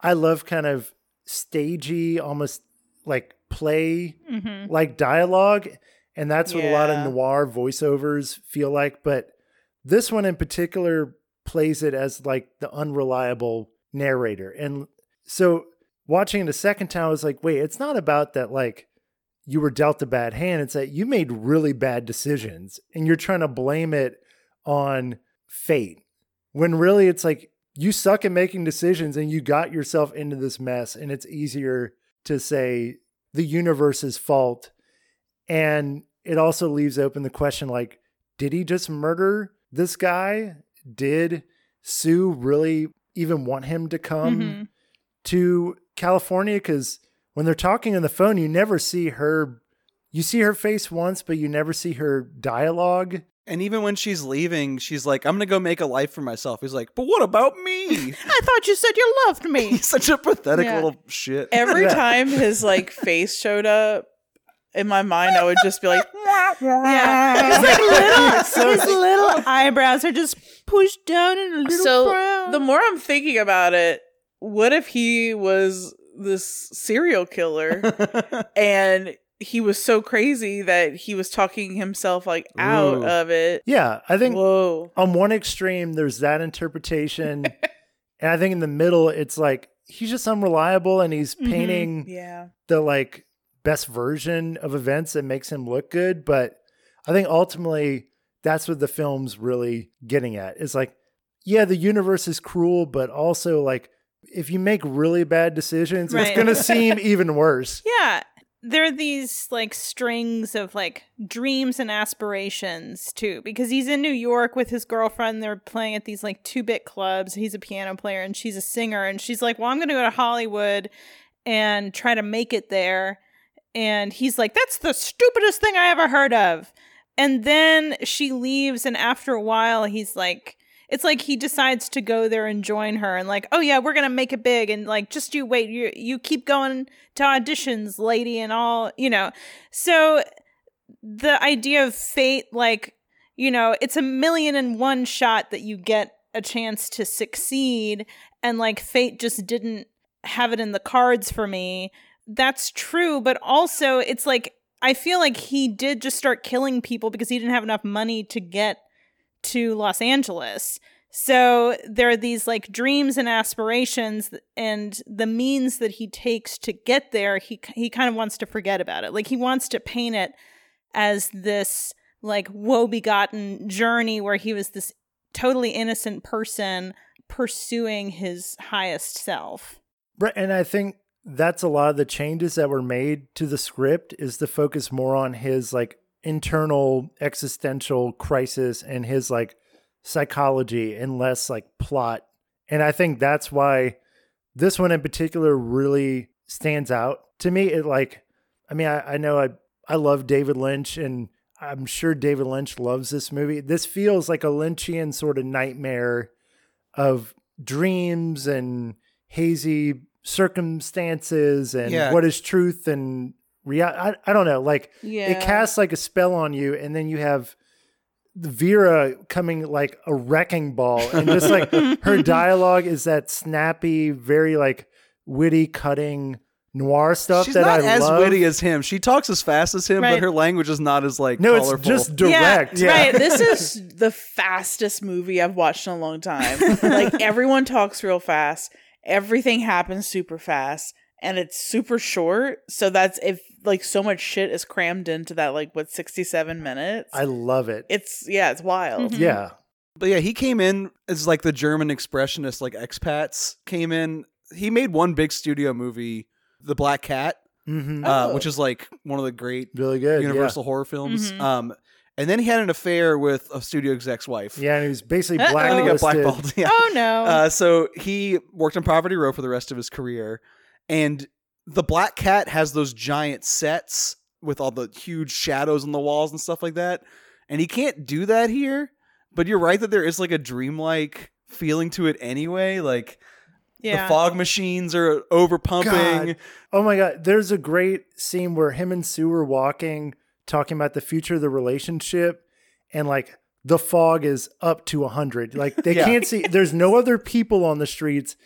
Speaker 3: I love kind of stagey, almost like play
Speaker 4: Mhm.
Speaker 3: like dialogue, and that's what a lot of noir voiceovers feel like. But this one in particular plays it as like the unreliable narrator, and so watching it a second time, I was like, wait, it's not about that like you were dealt a bad hand. It's that you made really bad decisions and you're trying to blame it on fate. When really it's like you suck at making decisions and you got yourself into this mess and it's easier to say the universe's fault. And it also leaves open the question like, did he just murder this guy? Did Sue really even want him to come
Speaker 4: Mhm.
Speaker 3: to California? Because when they're talking on the phone, you never see her. You see her face once, but you never see her dialogue.
Speaker 1: And even when she's leaving, she's like, I'm going to go make a life for myself. He's like, but what about me?
Speaker 4: I thought you said you loved me.
Speaker 1: He's such a pathetic
Speaker 4: Yeah.
Speaker 1: little shit.
Speaker 2: Every
Speaker 3: Yeah.
Speaker 2: time his like face showed up in my mind, I would just be like,
Speaker 4: Yeah. His, like, little, his little eyebrows are just pushed down in a little
Speaker 2: so
Speaker 4: frown.
Speaker 2: the more I'm thinking about it, what if he was this serial killer and he was so crazy that he was talking himself like out
Speaker 1: Ooh.
Speaker 2: of it?
Speaker 3: Yeah, I think
Speaker 2: Whoa.
Speaker 3: on one extreme, there's that interpretation. and I think in the middle, it's like he's just unreliable and he's
Speaker 4: Mhm.
Speaker 3: painting
Speaker 2: Yeah.
Speaker 3: the like best version of events that makes him look good. But I think ultimately that's what the film's really getting at. It's like, yeah, the universe is cruel, but also like if you make really bad decisions,
Speaker 4: Right.
Speaker 3: it's gonna seem even worse.
Speaker 4: Yeah. There are these like strings of like dreams and aspirations too, because he's in New York with his girlfriend. They're playing at these like two bit clubs. He's a piano player and she's a singer. And she's like, Well, I'm going to go to Hollywood and try to make it there. And he's like, That's the stupidest thing I ever heard of. And then she leaves. And after a while, he's like, it's like he decides to go there and join her and like oh yeah we're gonna make it big and like just you wait you you keep going to auditions lady and all you know. So the idea of fate like you know it's a million and one shot that you get a chance to succeed and like fate just didn't have it in the cards for me. That's true but also it's like i feel like he did just start killing people because he didn't have enough money to get to Los Angeles. So there are these like dreams and aspirations and the means that he takes to get there he he kind of wants to forget about it. Like he wants to paint it as this like woe-begotten journey where he was this totally innocent person pursuing his highest self.
Speaker 3: Right, and I think that's a lot of the changes that were made to the script is to focus more on his like internal existential crisis and his like psychology and less like plot. And I think that's why this one in particular really stands out to me. It like, I mean, I, I know I I love David Lynch and I'm sure David Lynch loves this movie. This feels like a Lynchian sort of nightmare of dreams and hazy circumstances and
Speaker 1: Yeah.
Speaker 3: what is truth and reality. I, I don't know. Like
Speaker 2: Yeah.
Speaker 3: it casts like a spell on you, and then you have Vera coming like a wrecking ball, and just like her dialogue is that snappy, very like witty, cutting noir stuff
Speaker 1: She's
Speaker 3: that
Speaker 1: not
Speaker 3: I
Speaker 1: as
Speaker 3: love.
Speaker 1: witty as him. She talks as fast as him,
Speaker 4: Right.
Speaker 1: but her language is not as like
Speaker 3: no,
Speaker 1: colorful.
Speaker 3: it's just direct.
Speaker 2: Yeah, right. This is the fastest movie I've watched in a long time. like everyone talks real fast. Everything happens super fast and it's super short. So that's if like so much shit is crammed into that like what 67 minutes.
Speaker 3: I love it.
Speaker 2: it's yeah, it's wild.
Speaker 4: Mhm.
Speaker 3: yeah,
Speaker 1: But yeah, he came in as like the German expressionist, like expats came in. He made one big studio movie, The Black Cat,
Speaker 3: hmm
Speaker 1: uh,
Speaker 2: Oh.
Speaker 1: which is like one of the great
Speaker 3: really good.
Speaker 1: Universal horror films.
Speaker 4: Mhm.
Speaker 1: Um, and then he had an affair with a studio exec's wife.
Speaker 3: Yeah, yeah, and he was basically
Speaker 4: Uh-oh.
Speaker 3: blacklisted.
Speaker 1: and he got blackballed. Yeah.
Speaker 4: Oh no.
Speaker 1: Uh, so he worked on Poverty Row for the rest of his career, and the Black Cat has those giant sets with all the huge shadows on the walls and stuff like that, and he can't do that here. But you're right that there is like a dreamlike feeling to it anyway. Like
Speaker 4: yeah.
Speaker 1: the fog machines are over pumping.
Speaker 3: Oh my god, there's a great scene where him and Sue are walking, talking about the future of the relationship, and like the fog is up to hundred. Like they
Speaker 1: Yeah.
Speaker 3: can't see. There's no other people on the streets,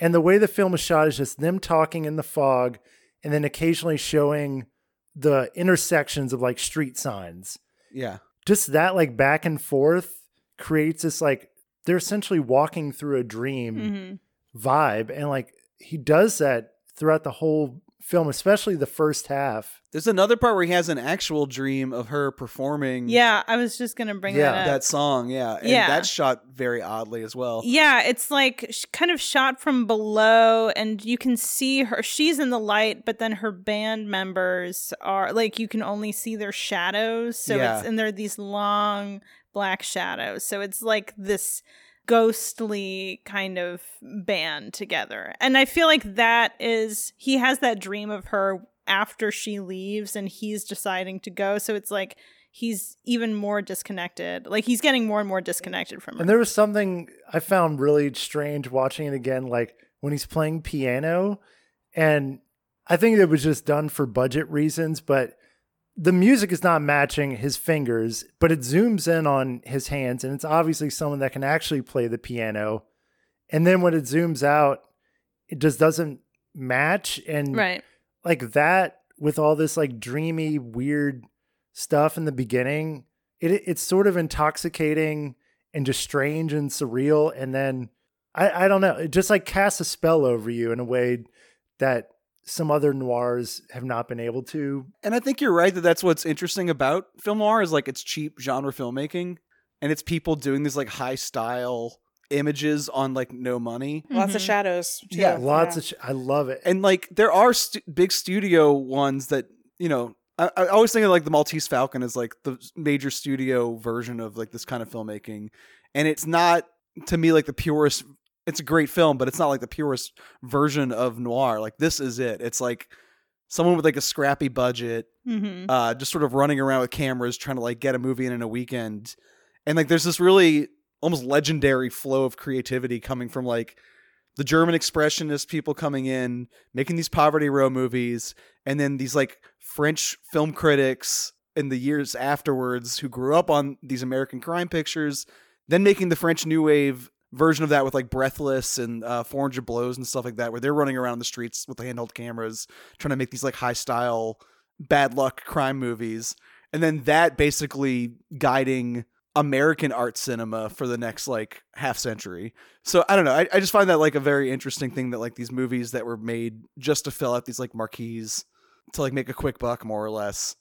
Speaker 3: and the way the film is shot is just them talking in the fog, and then occasionally showing the intersections of like street signs.
Speaker 1: Yeah.
Speaker 3: Just that like back and forth creates this like they're essentially walking through a dream
Speaker 4: Mhm.
Speaker 3: vibe and like he does that throughout the whole film, especially the first half.
Speaker 1: There's another part where he has an actual dream of her performing
Speaker 4: Yeah, I was just gonna bring
Speaker 3: Yeah,
Speaker 4: that up.
Speaker 1: that song. Yeah. And
Speaker 4: Yeah.
Speaker 1: that's shot very oddly as well.
Speaker 4: Yeah, it's like sh- kind of shot from below, and you can see her. She's in the light, but then her band members are like you can only see their shadows. So
Speaker 1: Yeah.
Speaker 4: it's and they're these long black shadows. So it's like this ghostly kind of band together. And I feel like that is he has that dream of her after she leaves and he's deciding to go. So it's like he's even more disconnected. Like he's getting more and more disconnected from her.
Speaker 3: And there was something I found really strange watching it again, like when he's playing piano. And I think it was just done for budget reasons, but the music is not matching his fingers, but it zooms in on his hands. And it's obviously someone that can actually play the piano. And then when it zooms out, it just doesn't match. And
Speaker 4: right.
Speaker 3: like that with all this like dreamy weird stuff in the beginning it it's sort of intoxicating and just strange and surreal and then i i don't know it just like casts a spell over you in a way that some other noirs have not been able to
Speaker 1: And I think you're right that that's what's interesting about film noir is like it's cheap genre filmmaking and it's people doing these like high style images on like no money.
Speaker 2: Lots of
Speaker 4: Mhm.
Speaker 2: shadows. too.
Speaker 1: Yeah,
Speaker 3: lots of sh- i love it
Speaker 1: And like there are stu- big studio ones that, you know, I, I always think of like the Maltese Falcon as like the major studio version of like this kind of filmmaking. And it's not to me like the purest it's a great film, but it's not like the purest version of noir. Like this is it. It's like someone with like a scrappy budget
Speaker 4: Mm-hmm.
Speaker 1: uh, just sort of running around with cameras trying to like get a movie in in a weekend. And like there's this really almost legendary flow of creativity coming from like the German expressionist people coming in, making these poverty row movies, and then these like French film critics in the years afterwards who grew up on these American crime pictures, then making the French New Wave version of that with like Breathless and uh, 400 Blows and stuff like that, where they're running around the streets with the handheld cameras trying to make these like high style bad luck crime movies. And then that basically guiding American art cinema for the next like half century. So I don't know. I, I just find that like a very interesting thing that like these movies that were made just to fill out these like marquees to like make a quick buck more or less,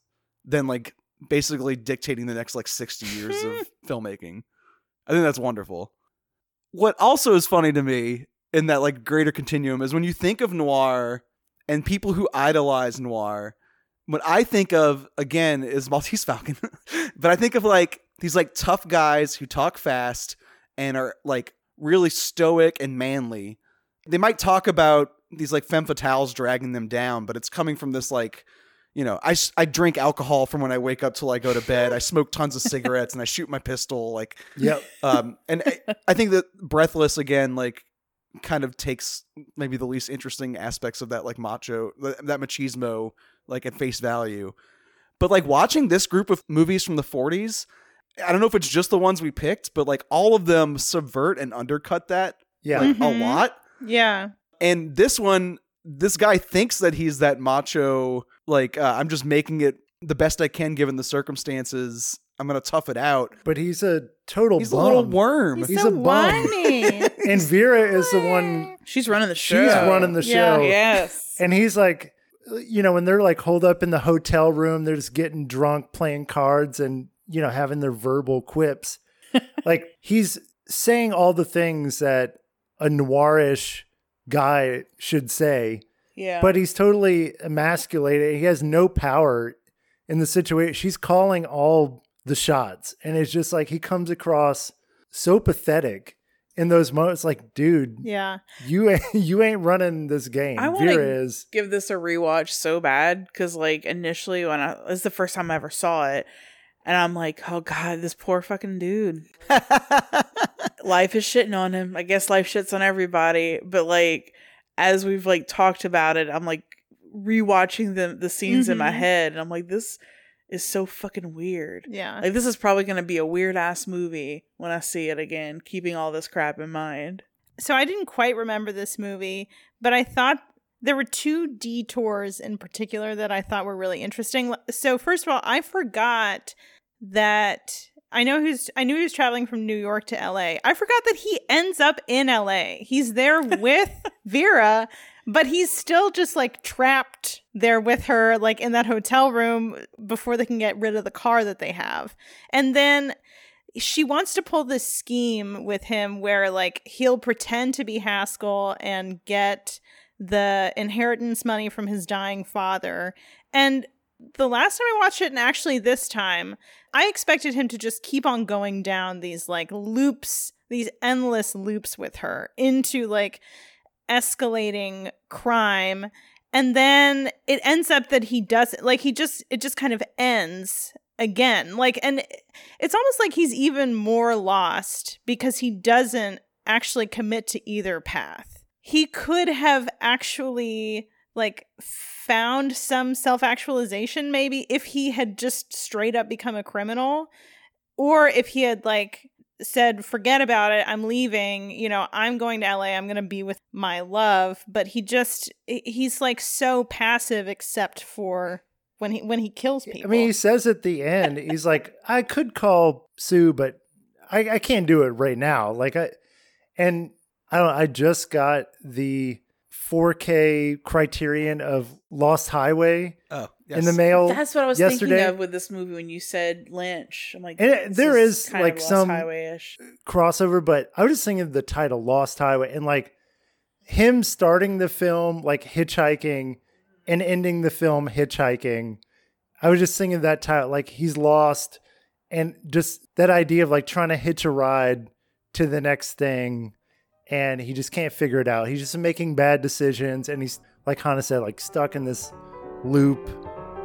Speaker 1: then like basically dictating the next like 60 years of filmmaking. I think that's wonderful. What also is funny to me in that like greater continuum is when you think of noir and people who idolize noir, what I think of again is Maltese Falcon, but I think of like these like tough guys who talk fast and are like really stoic and manly. They might talk about these like femme fatales dragging them down, but it's coming from this like, you know, I, I drink alcohol from when I wake up till I go to bed. I smoke tons of cigarettes and I shoot my pistol. Like,
Speaker 3: yep
Speaker 1: um, and I, I think that Breathless again, like, kind of takes maybe the least interesting aspects of that, like macho, that machismo, like at face value. But like watching this group of movies from the 40s, I don't know if it's just the ones we picked, but like all of them subvert and undercut that
Speaker 3: yeah
Speaker 1: like
Speaker 4: Mhm.
Speaker 1: a lot.
Speaker 4: Yeah.
Speaker 1: And this one, this guy thinks that he's that macho, like, uh, I'm just making it the best I can given the circumstances. I'm going to tough it out.
Speaker 3: but he's a total
Speaker 1: He's a little worm.
Speaker 4: He's,
Speaker 3: He's
Speaker 4: so
Speaker 3: a bum. and vera is the one
Speaker 2: She's running the show.
Speaker 3: she's running the
Speaker 4: Yeah.
Speaker 3: show
Speaker 2: Yes.
Speaker 3: And he's like, you know, when they're like holed up in the hotel room, they're just getting drunk, playing cards, and, you know, having their verbal quips. like he's saying all the things that a noirish guy should say,
Speaker 2: yeah.
Speaker 3: but he's totally emasculated. He has no power in the situation. She's calling all the shots. And it's just like he comes across so pathetic in those moments. Like, dude,
Speaker 4: yeah.
Speaker 3: you ain't, you ain't running this game.
Speaker 2: I
Speaker 3: Vera is.
Speaker 2: give this a rewatch so bad because like initially when I is the first time I ever saw it, and I'm like, oh god, this poor fucking dude. life is shitting on him. I guess life shits on everybody, but like as we've like talked about it, I'm like rewatching the the scenes in my
Speaker 4: Mhm.
Speaker 2: head, and I'm like, this is so fucking weird.
Speaker 4: Yeah.
Speaker 2: Like this is probably gonna be a weird ass movie when I see it again, keeping all this crap in mind.
Speaker 4: so I didn't quite remember this movie, but I thought there were two detours in particular that I thought were really interesting. So first of all, I forgot that I know who's I knew he was traveling from New York to LA. I forgot that he ends up in LA. He's there with Vera, but he's still just like trapped there with her, like in that hotel room before they can get rid of the car that they have. And then she wants to pull this scheme with him where like he'll pretend to be Haskell and get the inheritance money from his dying father. And the last time I watched it, and actually this time, I expected him to just keep on going down these like loops, these endless loops with her into like escalating crime. And then it ends up that he doesn't like he just it just kind of ends again. Like and it's almost like he's even more lost because he doesn't actually commit to either path. He could have actually like found some self-actualization maybe if he had just straight up become a criminal or if he had like said forget about it i'm leaving you know i'm going to la i'm going to be with my love but he just he's like so passive except for when he when he kills people
Speaker 3: I mean, he says at the end, he's like, I could call Sue, but I, I can't do it right now. Like I, and I don't. I just got the 4K criterion of Lost Highway
Speaker 1: Oh,
Speaker 3: in the mail.
Speaker 2: That's what I was
Speaker 3: yesterday.
Speaker 2: thinking of with this movie when you said Lynch. I'm like,
Speaker 3: And it-
Speaker 2: this
Speaker 3: there is,
Speaker 2: kind
Speaker 3: like,
Speaker 2: of Lost
Speaker 3: some-
Speaker 2: highway-ish.
Speaker 3: crossover, but I was just thinking of the title Lost Highway and like him starting the film like hitchhiking and ending the film hitchhiking. I was just thinking of that title, like he's lost and just that idea of like trying to hitch a ride to the next thing and he just can't figure it out. He's just making bad decisions and he's like Hanna said, like stuck in this loop.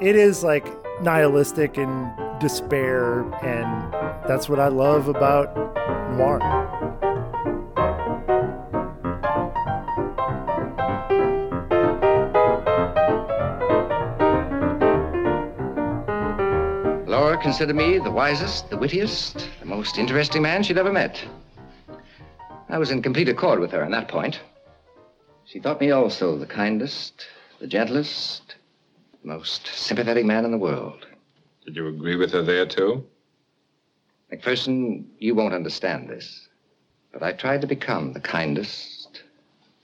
Speaker 3: It is like nihilistic and despair and that's what I love about noir.
Speaker 6: Laura considered me the wisest, the wittiest, the most interesting man she'd ever met. I was in complete accord with her on that point. She thought me also the kindest, the gentlest, the most sympathetic man in the world.
Speaker 7: Did you agree with her there, too?
Speaker 6: McPherson, you won't understand this, but I tried to become the kindest,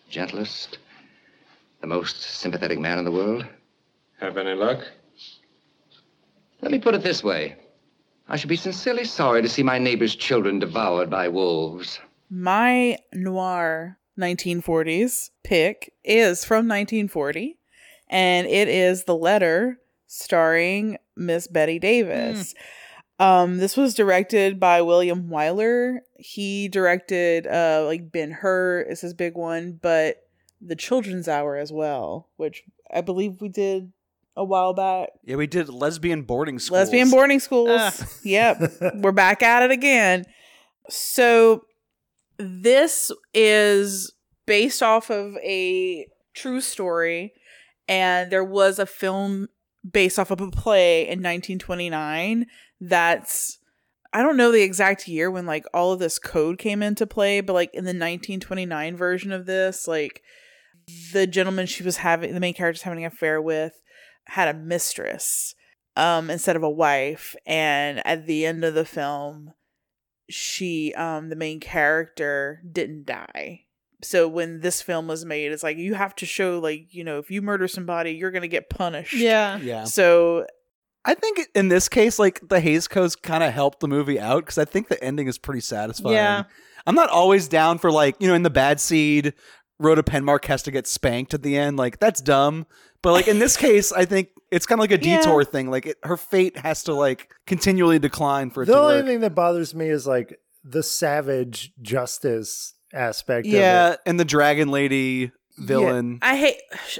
Speaker 6: gentlest, the most sympathetic man in the world.
Speaker 7: Have any luck?
Speaker 6: Let me put it this way. I should be sincerely sorry to see my neighbor's children devoured by wolves.
Speaker 2: My noir 1940s pick is from 1940, and it is The Letter starring Miss Bette Davis. Um, this was directed by William Wyler. He directed uh like Ben Hur is his big one, but The Children's Hour as well, which I believe we did a while back.
Speaker 1: Yeah, we did lesbian boarding schools.
Speaker 2: Lesbian boarding schools.
Speaker 4: Ugh.
Speaker 2: Yep. We're back at it again. So this is based off of a true story and there was a film based off of a play in 1929 that's I don't know the exact year when like all of this code came into play, but like in the 1929 version of this, like the gentleman she was having the main character's having an affair with had a mistress um instead of a wife and at the end of the film she um the main character didn't die so when this film was made it's like you have to show like you know if you murder somebody you're gonna get punished
Speaker 4: Yeah.
Speaker 1: Yeah.
Speaker 2: so
Speaker 1: I think in this case, like the Hays codes kind of helped the movie out because I think the ending is pretty satisfying.
Speaker 4: Yeah.
Speaker 1: I'm not always down for like you know in the bad seed, Rhoda Penmark has to get spanked at the end. Like that's dumb. But like in this case, I think it's kind of like a
Speaker 2: Yeah.
Speaker 1: detour thing. Like it, her fate has to like continually decline for it
Speaker 3: The
Speaker 1: to
Speaker 3: only
Speaker 1: work.
Speaker 3: thing that bothers me is like the savage justice aspect of
Speaker 1: yeah,
Speaker 3: it.
Speaker 1: and the dragon lady villain.
Speaker 2: i hate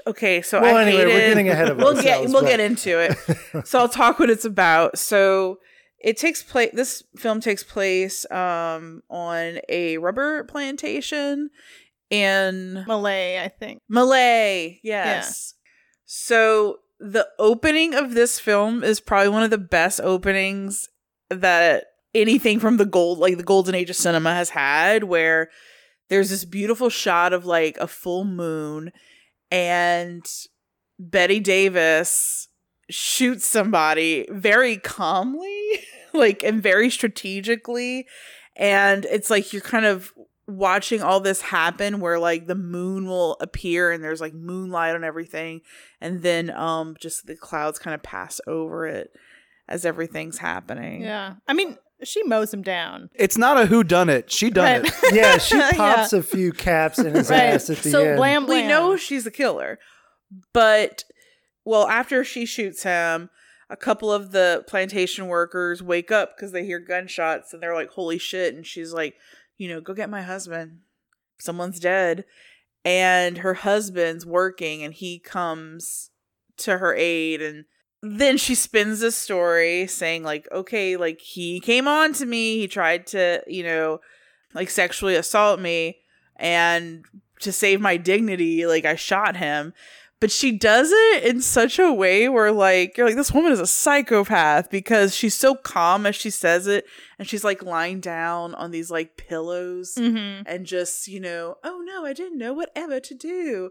Speaker 2: okay so
Speaker 3: Well,
Speaker 2: i
Speaker 3: anyway, we're getting ahead of
Speaker 2: we'll get
Speaker 3: ourselves,
Speaker 2: we'll
Speaker 3: but-
Speaker 2: get into it so I'll talk what it's about. So it takes place. This film takes place um, on a rubber plantation in
Speaker 4: Malay, I think.
Speaker 2: Malay. Yes. So the opening of this film is probably one of the best openings that anything from the gold, like the golden age of cinema, has had. Where there's this beautiful shot of like a full moon and Bette Davis shoots somebody very calmly, like and very strategically. And it's like you're kind of watching all this happen where like the moon will appear and there's like moonlight on everything and then um just the clouds kind of pass over it as everything's happening.
Speaker 4: Yeah. I mean, she mows him down.
Speaker 1: It's not a who done it. She done
Speaker 4: Right.
Speaker 1: it.
Speaker 3: Yeah, she
Speaker 4: Yeah.
Speaker 3: pops a few caps in his
Speaker 4: Right.
Speaker 3: ass at the
Speaker 4: so
Speaker 3: end.
Speaker 4: blam blam.
Speaker 2: we know she's the killer. But well, after she shoots him, a couple of the plantation workers wake up because they hear gunshots and they're like, "Holy shit!" And she's like, "You know, go get my husband. Someone's dead." And her husband's working, and he comes to her aid, and then she spins this story saying like, "Okay, like he came on to me. He tried to, you know, like sexually assault me." and to save my dignity like i shot him but she does it in such a way where like you're like this woman is a psychopath because she's so calm as she says it and she's like lying down on these like pillows
Speaker 4: Mhm.
Speaker 2: and just you know oh no i didn't know whatever to do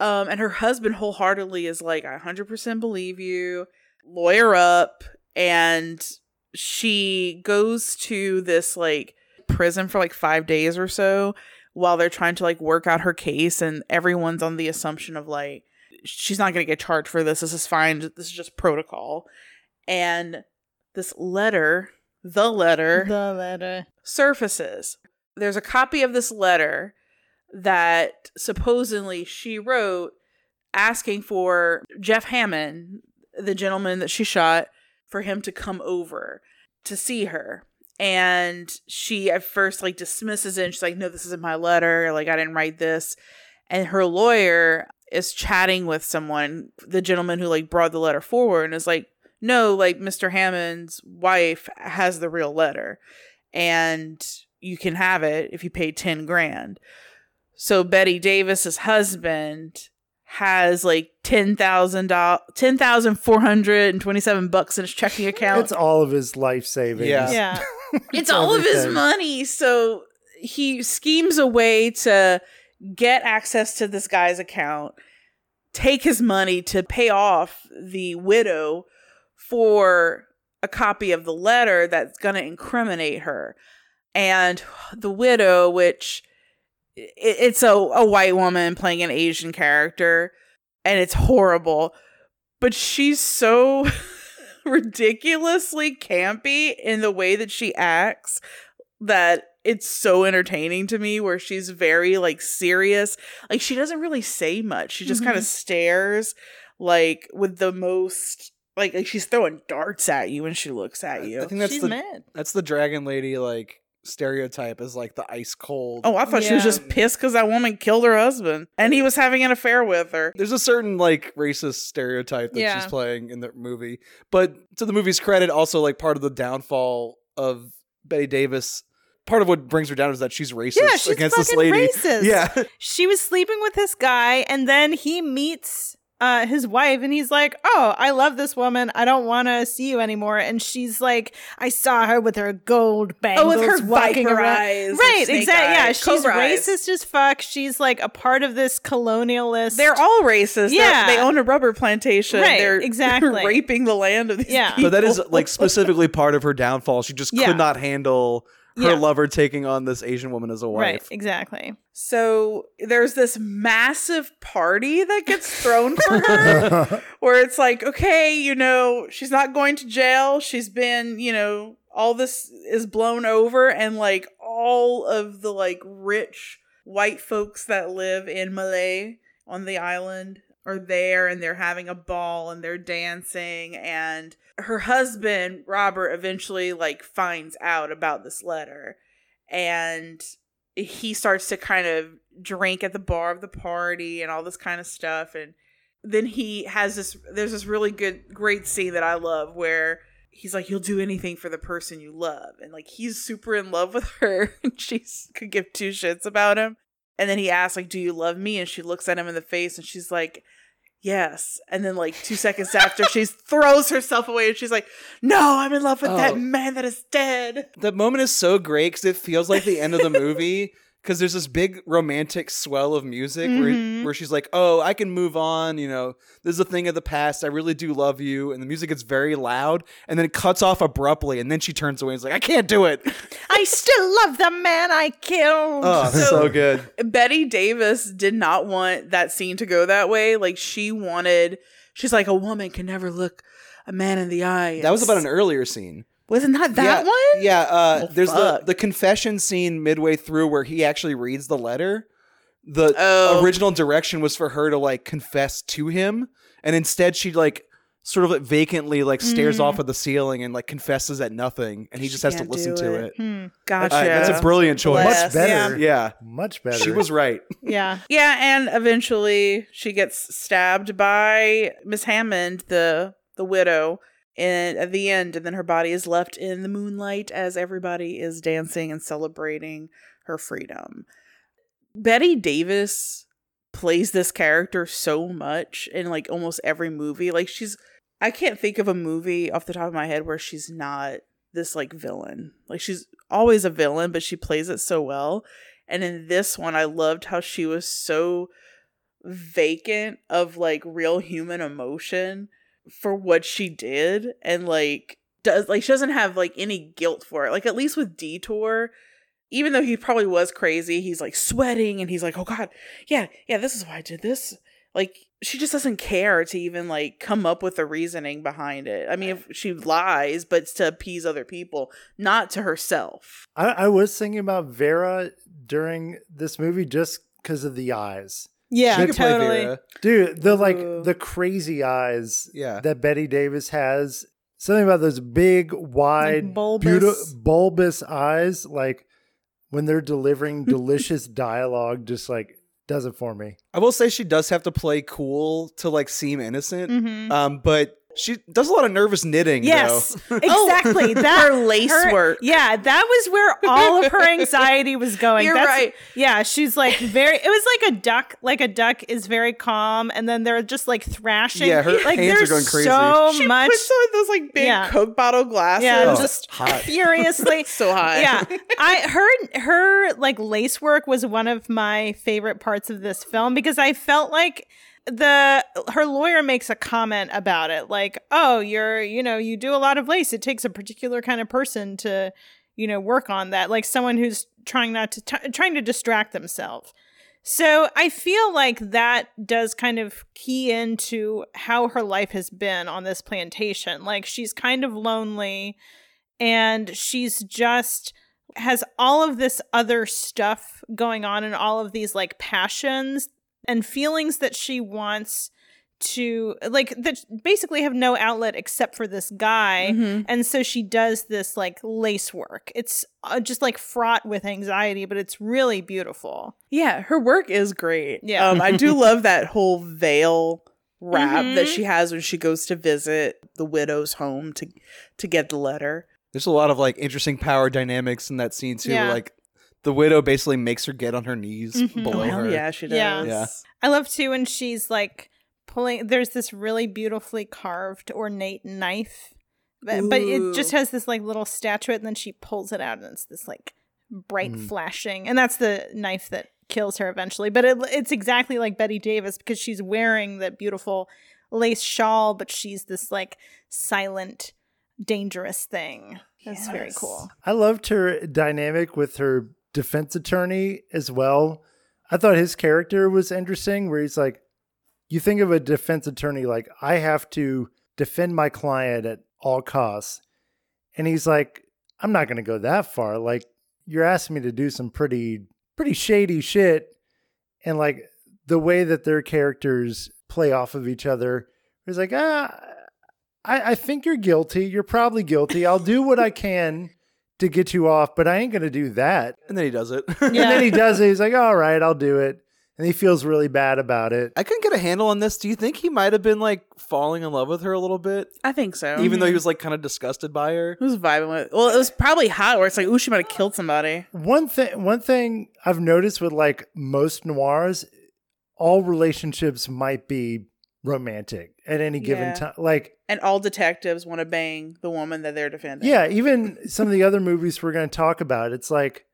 Speaker 2: um and her husband wholeheartedly is like i 100% believe you lawyer up and she goes to this like prison for like five days or so while they're trying to like work out her case and everyone's on the assumption of like she's not going to get charged for this this is fine this is just protocol and this letter the letter
Speaker 4: The letter.
Speaker 2: surfaces. There's a copy of this letter that supposedly she wrote asking for Jeff Hammond, the gentleman that she shot, for him to come over to see her. And she at first like dismisses it and she's like, No, this isn't my letter. Like, I didn't write this. And her lawyer is chatting with someone, the gentleman who like brought the letter forward, and is like, No, like Mr. Hammond's wife has the real letter and you can have it if you pay 10 grand. So Bette Davis's husband has like $10,000 10,427 bucks in his checking account.
Speaker 3: It's all of his life savings.
Speaker 1: Yeah.
Speaker 4: Yeah.
Speaker 2: it's all of his money. So he schemes a way to get access to this guy's account, take his money to pay off the widow for a copy of the letter that's going to incriminate her. And the widow, which it's a, a white woman playing an Asian character, and it's horrible. But she's so ridiculously campy in the way that she acts that it's so entertaining to me where she's very like serious. Like she doesn't really say much. She just kind of mm-hmm. stares like with the most like, like she's throwing darts at you when she looks at you
Speaker 1: I think that's
Speaker 4: She's
Speaker 1: the
Speaker 4: mad.
Speaker 1: that's the dragon lady like stereotype is like the ice cold.
Speaker 2: oh i thought she was just pissed because that woman killed her husband and he was having an affair with her
Speaker 1: There's a certain like racist stereotype that
Speaker 4: Yeah.
Speaker 1: she's playing in the movie, but to the movie's credit, also like part of the downfall of Bette Davis. Part of what brings her down is that she's racist
Speaker 4: Yeah, she's
Speaker 1: against this lady.
Speaker 4: racist.
Speaker 1: Yeah,
Speaker 4: She was sleeping with this guy, and then he meets uh, his wife, and he's like, "Oh, I love this woman. I don't want to see you anymore." And she's like, "I saw her with her gold bangles,
Speaker 2: Oh, with her
Speaker 4: walking
Speaker 2: viper
Speaker 4: around."
Speaker 2: eyes,
Speaker 4: right?
Speaker 2: snake
Speaker 4: Exactly. Yeah, she's
Speaker 2: cobra eyes.
Speaker 4: racist as fuck. She's like a part of this colonialist.
Speaker 2: they're all racist They're-
Speaker 4: Yeah.
Speaker 2: they own a rubber plantation
Speaker 4: Right,
Speaker 2: they're
Speaker 4: exactly.
Speaker 2: they're raping the land of these
Speaker 4: Yeah.
Speaker 2: people.
Speaker 1: but that is like specifically part of her downfall. She just
Speaker 4: Yeah.
Speaker 1: could not handle her
Speaker 4: Yeah.
Speaker 1: lover taking on this Asian woman as a wife.
Speaker 4: right. Exactly.
Speaker 2: So there's this massive party that gets thrown for her where it's like, okay, you know, she's not going to jail. She's been, you know, all this is blown over and like all of the like rich white folks that live in Malay on the island are there and they're having a ball and they're dancing and her husband Robert eventually like finds out about this letter and he starts to kind of drink at the bar of the party and all this kind of stuff and then he has this there's this really good great scene that I love where he's like you'll do anything for the person you love and like he's super in love with her and she could give two shits about him and then he asks like do you love me? and she looks at him in the face and she's like yes and then like two seconds after she throws herself away and she's like no i'm in love with
Speaker 1: Oh.
Speaker 2: that man that is dead
Speaker 1: That moment is so great because it feels like the end of the movie. Because there's this big romantic swell of music where,
Speaker 4: Mhm.
Speaker 1: where she's like, "Oh, I can move on. You know, this is a thing of the past. I really do love you." And the music gets very loud, and then it cuts off abruptly, and then she turns away and is like, "I can't do it."
Speaker 4: I still love the man I killed.
Speaker 1: Oh, so,
Speaker 2: So-
Speaker 1: good.
Speaker 2: Bette Davis did not want that scene to go that way. Like she wanted, she's like a woman can never look a man in the eye.
Speaker 1: That was about an earlier scene.
Speaker 2: Wasn't that that
Speaker 1: yeah,
Speaker 2: one?
Speaker 1: Yeah, uh,
Speaker 2: Oh,
Speaker 1: there's the,
Speaker 2: fuck.
Speaker 1: the confession scene midway through where he actually reads the letter. The
Speaker 2: Oh.
Speaker 1: original direction was for her to like confess to him, and instead she like sort of like vacantly like stares
Speaker 4: Mm.
Speaker 1: off at the ceiling and like confesses at nothing, and he
Speaker 2: She
Speaker 1: just has to listen
Speaker 2: do
Speaker 1: to
Speaker 2: it.
Speaker 1: it.
Speaker 4: Hmm.
Speaker 2: Gotcha.
Speaker 1: Uh, that's a brilliant choice.
Speaker 2: Bless.
Speaker 3: Much better.
Speaker 1: Yeah,
Speaker 3: Much better.
Speaker 1: she was right.
Speaker 4: Yeah.
Speaker 2: Yeah, and eventually she gets stabbed by Miss Hammond, the the widow, and at the end, and then her body is left in the moonlight as everybody is dancing and celebrating her freedom. Bette Davis plays this character so much in like almost every movie. Like she's I can't think of a movie off the top of my head where she's not this like villain. Like she's always a villain, but she plays it so well. And in this one, I loved how she was so vacant of like real human emotion for what she did and like does like she doesn't have like any guilt for it. Like at least with Detour, even though he probably was crazy, he's like sweating and he's like, "Oh god, yeah, yeah, this is why I did this." Like she just doesn't care to even like come up with the reasoning behind it. I mean, if she lies, but it's to appease other people, not to herself.
Speaker 3: I, I was thinking about Vera during this movie just because of the eyes.
Speaker 4: Yeah,
Speaker 1: She could play
Speaker 4: totally.
Speaker 1: Vera.
Speaker 3: Dude, the like
Speaker 2: Ooh.
Speaker 3: the crazy eyes
Speaker 1: Yeah.
Speaker 3: that Bette Davis has. Something about those big, wide,
Speaker 4: bulbous.
Speaker 3: beautiful, bulbous eyes. Like when they're delivering delicious dialogue, just like does it for me.
Speaker 1: I will say she does have to play cool to like seem innocent,
Speaker 4: Mhm.
Speaker 1: um, but she does a lot of nervous knitting.
Speaker 4: Yes,
Speaker 1: though.
Speaker 4: exactly. Oh, that
Speaker 2: Her lace
Speaker 4: her-
Speaker 2: work.
Speaker 4: Yeah, that was where all of her anxiety was going.
Speaker 2: You're
Speaker 4: That's-
Speaker 2: right.
Speaker 4: Yeah, she's like very. It was like a duck. Like a duck is very calm, and then they're just like thrashing.
Speaker 1: Yeah, her
Speaker 4: like
Speaker 1: hands are
Speaker 4: there's
Speaker 1: going crazy.
Speaker 4: So
Speaker 2: She
Speaker 4: much.
Speaker 2: puts on those like big
Speaker 4: Yeah.
Speaker 2: Coke bottle glasses.
Speaker 4: yeah,
Speaker 1: Oh,
Speaker 4: just
Speaker 1: hot.
Speaker 4: furiously.
Speaker 2: so high.
Speaker 4: yeah i her her like lace work was one of my favorite parts of this film because i felt like the her lawyer makes a comment about it like oh you're you know you do a lot of lace. It takes a particular kind of person to you know work on that like someone who's trying not to t- trying to distract themselves. So i feel like that does kind of key into how her life has been on this plantation. Like she's kind of lonely and she's just has all of this other stuff going on and all of these like passions and feelings that she wants to like that basically have no outlet except for this guy
Speaker 2: Mhm.
Speaker 4: and so she does this like lace work it's uh, just like fraught with anxiety but it's really beautiful
Speaker 2: Yeah, her work is great.
Speaker 4: Yeah.
Speaker 2: Um, I do love that whole veil wrap that
Speaker 4: Mhm.
Speaker 2: she has when she goes to visit the widow's home to to get the letter.
Speaker 1: There's a lot of like interesting power dynamics in that scene too.
Speaker 4: Yeah.
Speaker 1: Like the widow basically makes her get on her knees
Speaker 4: Mhm.
Speaker 1: below
Speaker 2: Oh, hell
Speaker 1: her.
Speaker 2: yeah, she does.
Speaker 4: Yeah.
Speaker 1: Yeah.
Speaker 4: I love too when she's like pulling. There's this really beautifully carved ornate knife, but, but it just has this like little statuette, and then she pulls it out, and it's this like bright
Speaker 1: Mm.
Speaker 4: flashing, and that's the knife that kills her eventually. But it, it's exactly like Bette Davis because she's wearing that beautiful lace shawl, but she's this like silent, dangerous thing. That's very cool.
Speaker 3: I loved her dynamic with her defense attorney as well. I thought his character was interesting, where he's like, you think of a defense attorney like, I have to defend my client at all costs. And he's like, I'm not going to go that far. Like, you're asking me to do some pretty, pretty shady shit. And like the way that their characters play off of each other, it's like, ah, I, I think you're guilty. You're probably guilty. I'll do what I can to get you off, but I ain't going to do that.
Speaker 1: And then he does it.
Speaker 3: And then he does it. He's like, all right, I'll do it. And he feels really bad about it.
Speaker 1: I couldn't get a handle on this. Do you think he might have been like falling in love with her a little bit,
Speaker 2: I think so.
Speaker 1: even though he mm-hmm. was like kind of disgusted by her?
Speaker 2: He was vibing with. Well, it was probably hot, where it's like, ooh, she might have killed somebody.
Speaker 3: One thing, one thing I've noticed with like most noirs, all relationships might be romantic at any given
Speaker 2: Yeah.
Speaker 3: time. Like,
Speaker 2: And all detectives want to bang the woman that they're defending.
Speaker 3: yeah, even some of the other movies we're going to talk about, it's like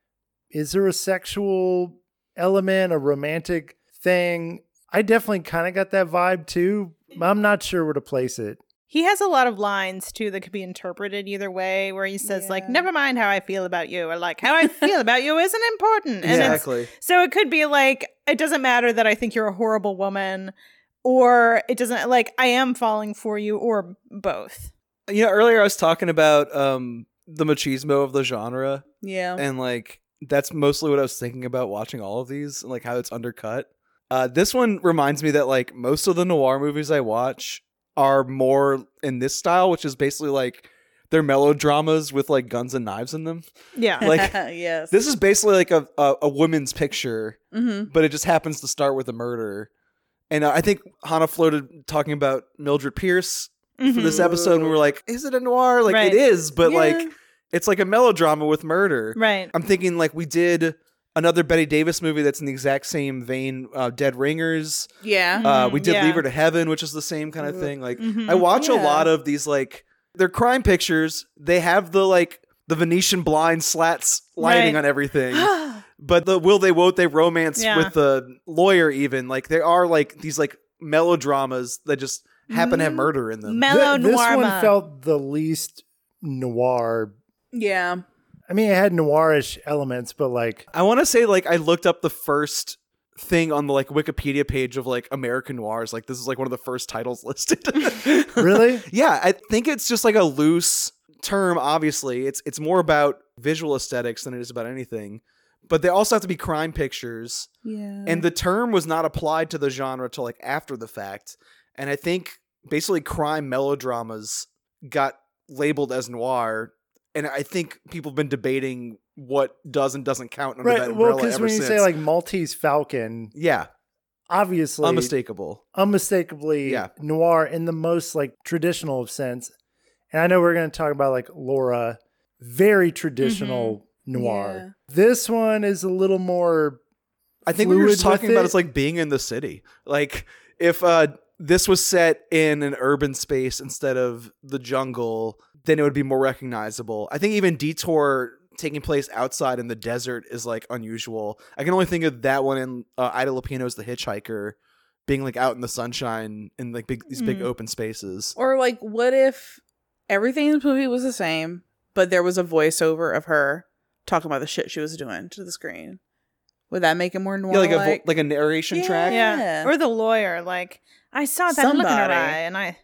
Speaker 3: is there a sexual element, a romantic thing? I definitely kind of got that vibe too. I'm not sure where to place it.
Speaker 4: He has a lot of lines too that could be interpreted either way, where he says like, "Never mind how I feel about you," or like, "How I feel about you isn't important." And
Speaker 1: exactly.
Speaker 4: So it could be like, it doesn't matter that I think you're a horrible woman, or it doesn't like I am falling for you, or both.
Speaker 1: You know, earlier I was talking about um the machismo of the genre,
Speaker 2: Yeah.
Speaker 1: and like that's mostly what I was thinking about watching all of these, and like how it's undercut. Uh, this one reminds me that like most of the noir movies I watch are more in this style, which is basically like they're melodramas with like guns and knives in them.
Speaker 4: Yeah.
Speaker 1: Like
Speaker 2: yes.
Speaker 1: this is basically like a a, a woman's picture,
Speaker 2: hmm
Speaker 1: but it just happens to start with a murder. And uh, I think Hanna floated talking about Mildred Pierce for this
Speaker 4: Mhm.
Speaker 1: episode, and we were like, "Is it a noir? Like
Speaker 4: Right.
Speaker 1: it is, but
Speaker 2: Yeah.
Speaker 1: like it's like a melodrama with murder."
Speaker 4: right.
Speaker 1: I'm thinking like we did another Bette Davis movie that's in the exact same vein, uh, Dead Ringers.
Speaker 2: Yeah.
Speaker 1: Uh,
Speaker 4: Mhm,
Speaker 1: we did
Speaker 4: yeah.
Speaker 1: Leave Her to Heaven, which is the same kind of thing. Like
Speaker 4: Mhm.
Speaker 1: I watch a lot of these like they're crime pictures. They have the like the Venetian blind slats lighting
Speaker 4: Right.
Speaker 1: on everything. but the will they won't they romance
Speaker 4: Yeah.
Speaker 1: with the lawyer even like there are like these like melodramas that just happen to have
Speaker 2: Mm.
Speaker 1: murder in them.
Speaker 4: Mellow
Speaker 3: Th- this one felt the least noir.
Speaker 2: yeah.
Speaker 3: I mean, it had noirish elements, but like,
Speaker 1: I want to say like I looked up the first thing on the like Wikipedia page of like American noirs. Like this is like one of the first titles listed.
Speaker 3: really?
Speaker 1: yeah, I think it's just like a loose term. Obviously, it's it's more about visual aesthetics than it is about anything. But they also have to be crime pictures,
Speaker 2: Yeah.
Speaker 1: and the term was not applied to the genre till like after the fact. And I think basically crime melodramas got labeled as noir. And I think people have been debating what does and doesn't count under that
Speaker 3: Right.
Speaker 1: umbrella
Speaker 3: Well, because when you
Speaker 1: since.
Speaker 3: say like Maltese Falcon,
Speaker 1: yeah,
Speaker 3: obviously
Speaker 1: unmistakable.
Speaker 3: unmistakably
Speaker 1: Yeah.
Speaker 3: noir in the most like traditional of sense. And I know we're going to talk about like Laura, very traditional mm-hmm. Noir. This one is a little more.
Speaker 1: I think we were just
Speaker 3: fluid with
Speaker 1: talking about it's like being in the city. Like if uh this was set in an urban space instead of the jungle, then it would be more recognizable. I think even Detour taking place outside in the desert is like unusual. I can only think of that one in uh, Ida Lupino's The Hitchhiker being like out in the sunshine in like big these big
Speaker 4: Mhm.
Speaker 1: open spaces.
Speaker 2: Or like, what if everything in the movie was the same, but there was a voiceover of her talking about the shit she was doing to the screen? Would that make it more noir?
Speaker 1: Yeah, like a vo- like a narration track.
Speaker 2: Yeah.
Speaker 4: Yeah. Or the lawyer, like, I saw that look in her eye and I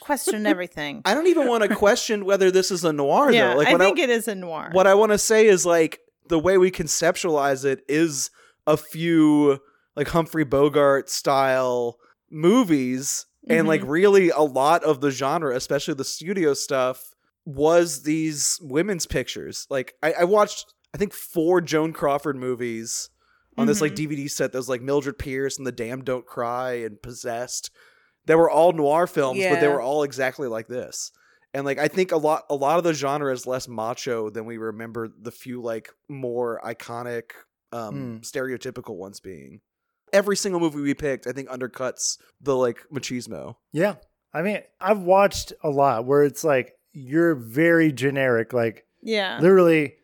Speaker 4: questioned everything.
Speaker 1: I don't even want to question whether this is a noir
Speaker 4: yeah,
Speaker 1: though. Like
Speaker 4: I
Speaker 1: when
Speaker 4: think it is a noir.
Speaker 1: what I want to say is like the way we conceptualize it is a few like Humphrey Bogart style movies and like mm-hmm. really a lot of the genre especially the studio stuff was these women's pictures like I, I watched I think four Joan Crawford movies on this like DVD set that was like Mildred Pierce and The Damned Don't Cry and Possessed they were all noir films but they were all exactly like this and like I think a lot a lot of the genre is less macho than we remember the few like more iconic um stereotypical ones being. Every single movie we picked I think undercuts the like machismo.
Speaker 3: Yeah. I mean, I've watched a lot where it's like you're very generic, like
Speaker 4: yeah.
Speaker 3: literally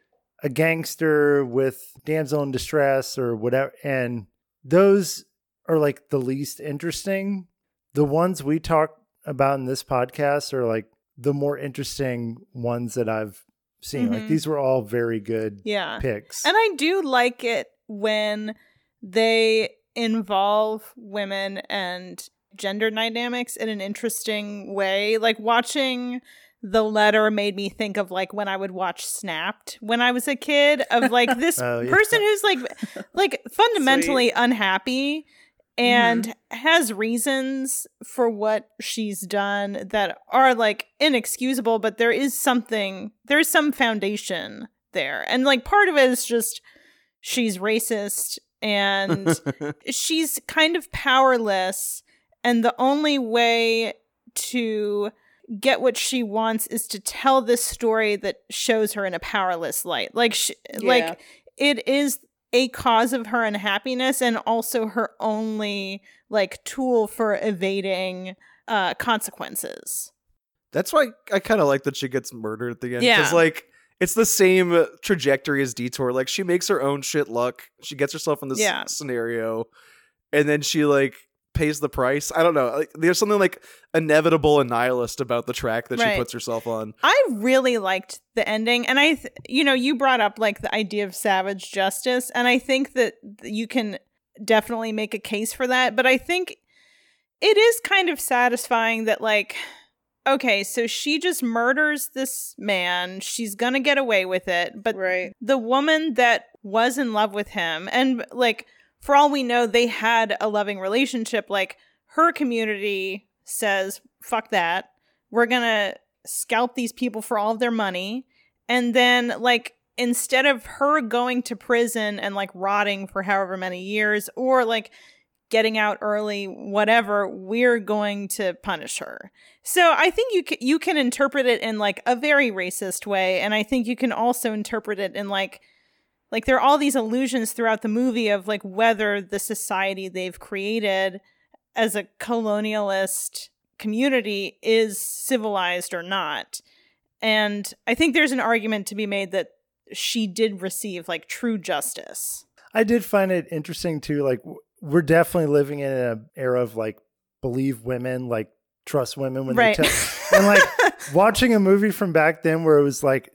Speaker 3: a gangster with damsel in distress or whatever. And those are like the least interesting. The ones we talk about in this podcast are like the more interesting ones that I've seen. Like
Speaker 4: Mhm.
Speaker 3: these were all very good
Speaker 4: Yeah.
Speaker 3: picks.
Speaker 4: And I do like it when they involve women and gender dynamics in an interesting way. Like watching the letter made me think of like when I would watch Snapped when I was a kid of like this
Speaker 3: Oh, yeah.
Speaker 4: person who's like like fundamentally unhappy and
Speaker 3: Mm-hmm.
Speaker 4: has reasons for what she's done that are like inexcusable but there is something there's some foundation there and like part of it is just she's racist and she's kind of powerless and the only way to get what she wants is to tell this story that shows her in a powerless light like sh-
Speaker 2: Yeah.
Speaker 4: like it is a cause of her unhappiness and also her only like tool for evading uh consequences
Speaker 1: That's why I kind of like that she gets murdered at the end
Speaker 4: Yeah.
Speaker 1: because like it's the same trajectory as Detour. Like she makes her own shit luck. She gets herself in this
Speaker 4: Yeah.
Speaker 1: scenario, and then she like pays the price. I don't know. Like there's something like inevitable and nihilist about the track that
Speaker 4: Right.
Speaker 1: she puts herself on.
Speaker 4: I really liked the ending, and I, th- you know, you brought up like the idea of savage justice, and I think that you can definitely make a case for that. But I think it is kind of satisfying that, like, okay, so she just murders this man, she's gonna get away with it, but
Speaker 2: Right.
Speaker 4: the woman that was in love with him, and like, for all we know, they had a loving relationship. Like, her community says, fuck that. We're gonna scalp these people for all of their money. And then, like, instead of her going to prison and like rotting for however many years or like getting out early, whatever, we're going to punish her. So I think you can, you can interpret it in like a very racist way, and I think you can also interpret it in like like there are all these illusions throughout the movie of like whether the society they've created as a colonialist community is civilized or not. And I think there's an argument to be made that she did receive like true justice.
Speaker 3: I did find it interesting too. Like we're definitely living in an era of like believe women, like trust women when
Speaker 4: Right.
Speaker 3: they tell. and like watching a movie from back then where it was like,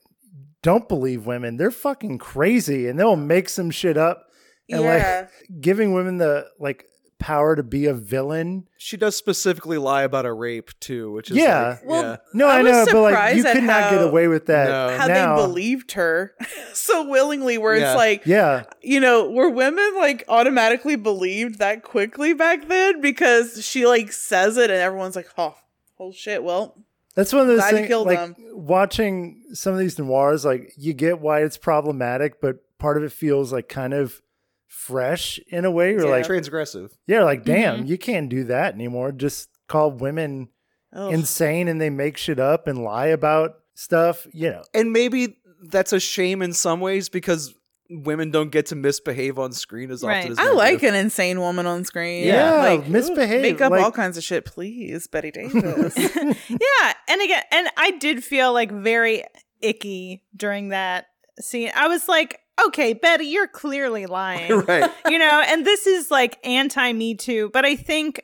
Speaker 3: don't believe women. They're fucking crazy, and they'll make some shit up. And
Speaker 2: Yeah.
Speaker 3: like giving women the like power to be a villain.
Speaker 1: She does specifically lie about a rape too, which is
Speaker 3: Yeah.
Speaker 1: like,
Speaker 2: Well,
Speaker 1: yeah.
Speaker 3: No,
Speaker 2: I
Speaker 3: I, know, but like you
Speaker 2: at
Speaker 3: could not get away with that.
Speaker 1: No.
Speaker 2: How
Speaker 3: now.
Speaker 2: they believed her so willingly, where
Speaker 1: Yeah.
Speaker 2: it's like,
Speaker 3: Yeah,
Speaker 2: you know, were women like automatically believed that quickly back then because she like says it and everyone's like, oh, oh shit, well,
Speaker 3: That's one of those
Speaker 2: Glad
Speaker 3: things.
Speaker 2: killed
Speaker 3: Like
Speaker 2: them.
Speaker 3: watching some of these noirs, like you get why it's problematic, but part of it feels like kind of fresh in a way. You're
Speaker 2: Yeah.
Speaker 3: like,
Speaker 1: transgressive.
Speaker 3: yeah, like damn,
Speaker 2: Mm-hmm.
Speaker 3: you can't do that anymore. Just call women
Speaker 2: ugh.
Speaker 3: insane and they make shit up and lie about stuff. You know,
Speaker 1: And maybe that's a shame in some ways because women don't get to misbehave on screen as
Speaker 4: Right.
Speaker 1: often as
Speaker 2: I like
Speaker 1: do.
Speaker 2: an insane woman on screen.
Speaker 3: Yeah,
Speaker 2: like
Speaker 3: misbehave,
Speaker 2: make up
Speaker 3: like-
Speaker 2: all kinds of shit, please, Bette Davis.
Speaker 4: yeah, and again, and I did feel like very icky during that scene. I was like, okay, Bette, you're clearly lying.
Speaker 1: right.
Speaker 4: you know, and this is like anti Me Too, but I think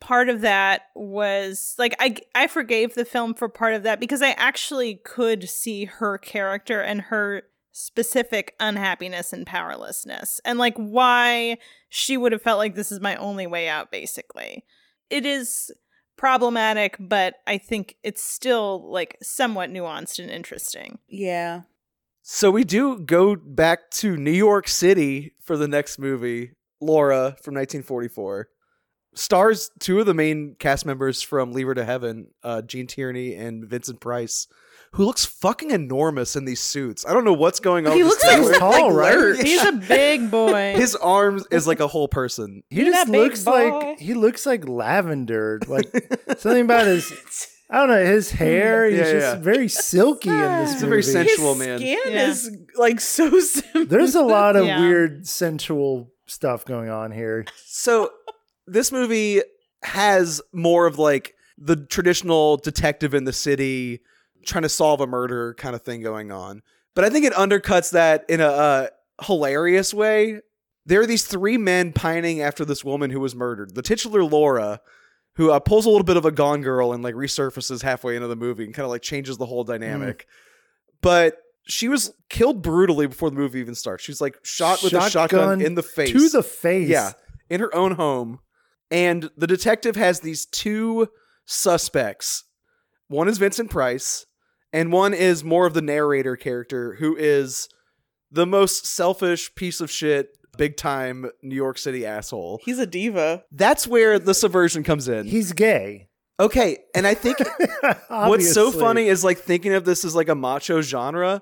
Speaker 4: part of that was like I I forgave the film for part of that because I actually could see her character and her specific unhappiness and powerlessness and like why she would have felt like this is my only way out basically. It is problematic, but I think it's still like somewhat nuanced and interesting.
Speaker 2: yeah.
Speaker 1: So we do go back to New York City for the next movie, Laura from 1944. Stars two of the main cast members from Leave Her to Heaven, uh, Gene Tierney and Vincent Price, who looks fucking enormous in these suits. I don't know what's going on.
Speaker 2: He looks like.
Speaker 3: He's tall,
Speaker 2: like
Speaker 3: right?
Speaker 4: He's a big boy.
Speaker 1: His arms is like a whole person.
Speaker 3: he
Speaker 4: You
Speaker 3: just looks
Speaker 4: boy?
Speaker 3: like he looks like lavender. Like something about his. I don't know his hair. He's
Speaker 1: Yeah,
Speaker 3: just
Speaker 1: yeah.
Speaker 3: very silky in this
Speaker 1: He's a very sensual-
Speaker 2: His
Speaker 1: man.
Speaker 2: skin
Speaker 4: Yeah.
Speaker 2: is like so simple.
Speaker 3: There's a lot of
Speaker 4: Yeah.
Speaker 3: weird sensual stuff going on here.
Speaker 1: So this movie has more of like the traditional detective in the city trying to solve a murder kind of thing going on. But I think it undercuts that in a uh, hilarious way. There are these three men pining after this woman who was murdered. The titular Laura, who uh, pulls a little bit of a Gone Girl and like resurfaces halfway into the movie and kind of like changes the whole dynamic. But she was killed brutally before the movie even starts. She's like shot with a shotgun
Speaker 3: Shotgun
Speaker 1: in the face
Speaker 3: to the face.
Speaker 1: yeah, in her own home. And the detective has these two suspects. One is Vincent Price, and one is more of the narrator character who is the most selfish piece of shit, big time New York City asshole.
Speaker 2: He's a diva.
Speaker 1: That's where the subversion comes in.
Speaker 3: he's gay.
Speaker 1: Okay, and I think what's so funny is like thinking of this as like a macho genre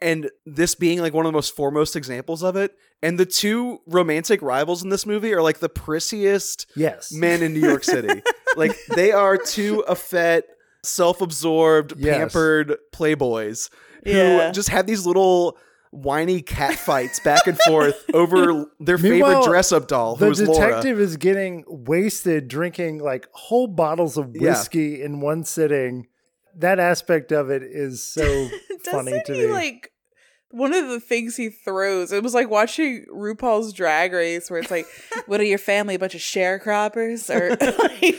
Speaker 1: and this being like one of the most foremost examples of it. And the two romantic rivals in this movie are like the prissiest
Speaker 3: Yes.
Speaker 1: men in New York City. like they are two effete, self-absorbed,
Speaker 3: Yes.
Speaker 1: pampered playboys who
Speaker 2: Yeah.
Speaker 1: just have these little whiny cat fights back and forth over their favorite dress-up doll,
Speaker 3: the
Speaker 1: who's Laura.
Speaker 3: detective is getting wasted drinking like whole bottles of
Speaker 1: Yeah.
Speaker 3: whiskey in one sitting. that aspect of it is so funny to
Speaker 2: he
Speaker 3: me.
Speaker 2: like one of the things he throws? It was like watching RuPaul's Drag Race, where it's like, "What are your family? A bunch of sharecroppers?" Or like,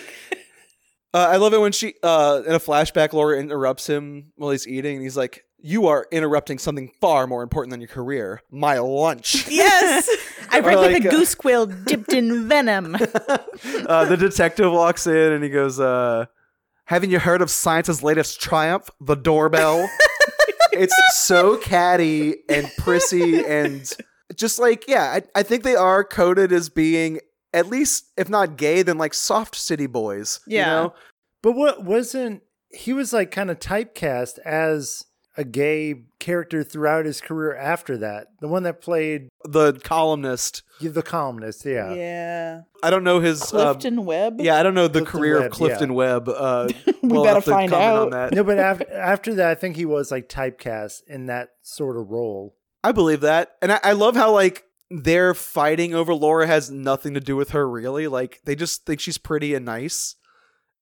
Speaker 1: Uh, I love it when she, uh, in a flashback, Laura interrupts him while he's eating, and he's like, "You are interrupting something far more important than your career, my lunch."
Speaker 2: yes,
Speaker 4: I read with
Speaker 1: like,
Speaker 4: a
Speaker 1: uh,
Speaker 4: goose quill dipped in venom.
Speaker 1: uh, the detective walks in and he goes, uh, "Haven't you heard of science's latest triumph, the doorbell?" it's so catty and prissy and just like yeah, I, I think they are coded as being at least if not gay, then like soft city boys.
Speaker 4: Yeah.
Speaker 1: You know?
Speaker 3: But what wasn't he was like kind of typecast as a gay character throughout his career after that. The one that played
Speaker 1: The columnist.
Speaker 3: the columnist, yeah.
Speaker 2: yeah.
Speaker 1: I don't know his uh,
Speaker 2: Clifton Webb.
Speaker 1: yeah, I don't know the
Speaker 3: Clifton
Speaker 1: career
Speaker 3: Webb,
Speaker 1: of Clifton Webb. Uh,
Speaker 2: We
Speaker 1: we'll
Speaker 2: better find out.
Speaker 1: on that.
Speaker 3: No, but after, after that, I think he was like typecast in that sort of role.
Speaker 1: I believe that. And I, I love how like their fighting over Laura has nothing to do with her really. Like they just think she's pretty and nice.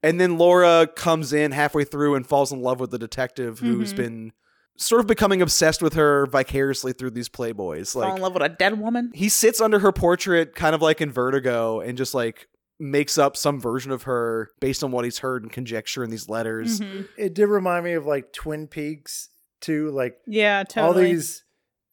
Speaker 1: And then Laura comes in halfway through and falls in love with the detective who's
Speaker 4: Mhm.
Speaker 1: been sort of becoming obsessed with her vicariously through these playboys.
Speaker 2: Fall in love with a dead woman.
Speaker 1: he sits under her portrait kind of like in Vertigo and just like makes up some version of her based on what he's heard and conjecture in these letters.
Speaker 4: Mhm.
Speaker 3: It did remind me of like Twin Peaks too, like
Speaker 4: Yeah, totally.
Speaker 3: all these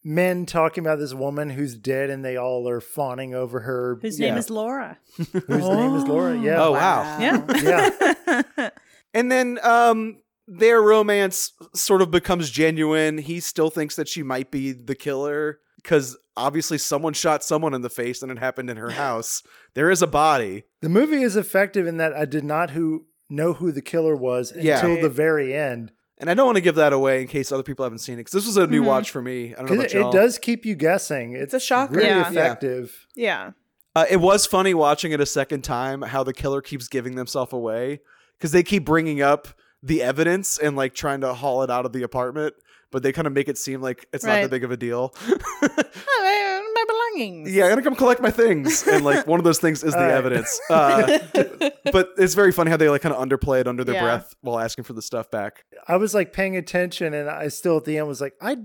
Speaker 3: men talking about this woman who's dead and they all are fawning over her.
Speaker 4: Whose
Speaker 1: Yeah.
Speaker 4: name is Laura.
Speaker 3: whose name is Laura. Yeah.
Speaker 1: Oh, wow.
Speaker 4: Yeah.
Speaker 3: Yeah.
Speaker 1: And then um their romance sort of becomes genuine. He still thinks that she might be the killer cuz obviously someone shot someone in the face and it happened in her house. There is a body.
Speaker 3: The movie is effective in that I did not who know who the killer was
Speaker 1: Yeah.
Speaker 3: until the very end.
Speaker 1: And I don't want to give that away in case other people haven't seen it cuz this was a new
Speaker 4: Mhm.
Speaker 1: watch for me. I don't know about
Speaker 3: it,
Speaker 1: y'all.
Speaker 3: it does keep you guessing. It's,
Speaker 2: a shocker.
Speaker 3: Really
Speaker 4: Yeah.
Speaker 1: Yeah.
Speaker 3: effective.
Speaker 4: yeah.
Speaker 1: Uh, it was funny watching it a second time how the killer keeps giving themselves away because they keep bringing up the evidence and like trying to haul it out of the apartment, but they kind of make it seem like it's not that big of a deal.
Speaker 4: Oh, my belongings.
Speaker 1: yeah, I'm gonna come collect my things, and like one of those things is the
Speaker 3: All right.
Speaker 1: evidence. Uh, but it's very funny how they like kind of underplay it under their
Speaker 4: Yeah.
Speaker 1: breath while asking for the stuff back.
Speaker 3: I was like paying attention and I still at the end was like, I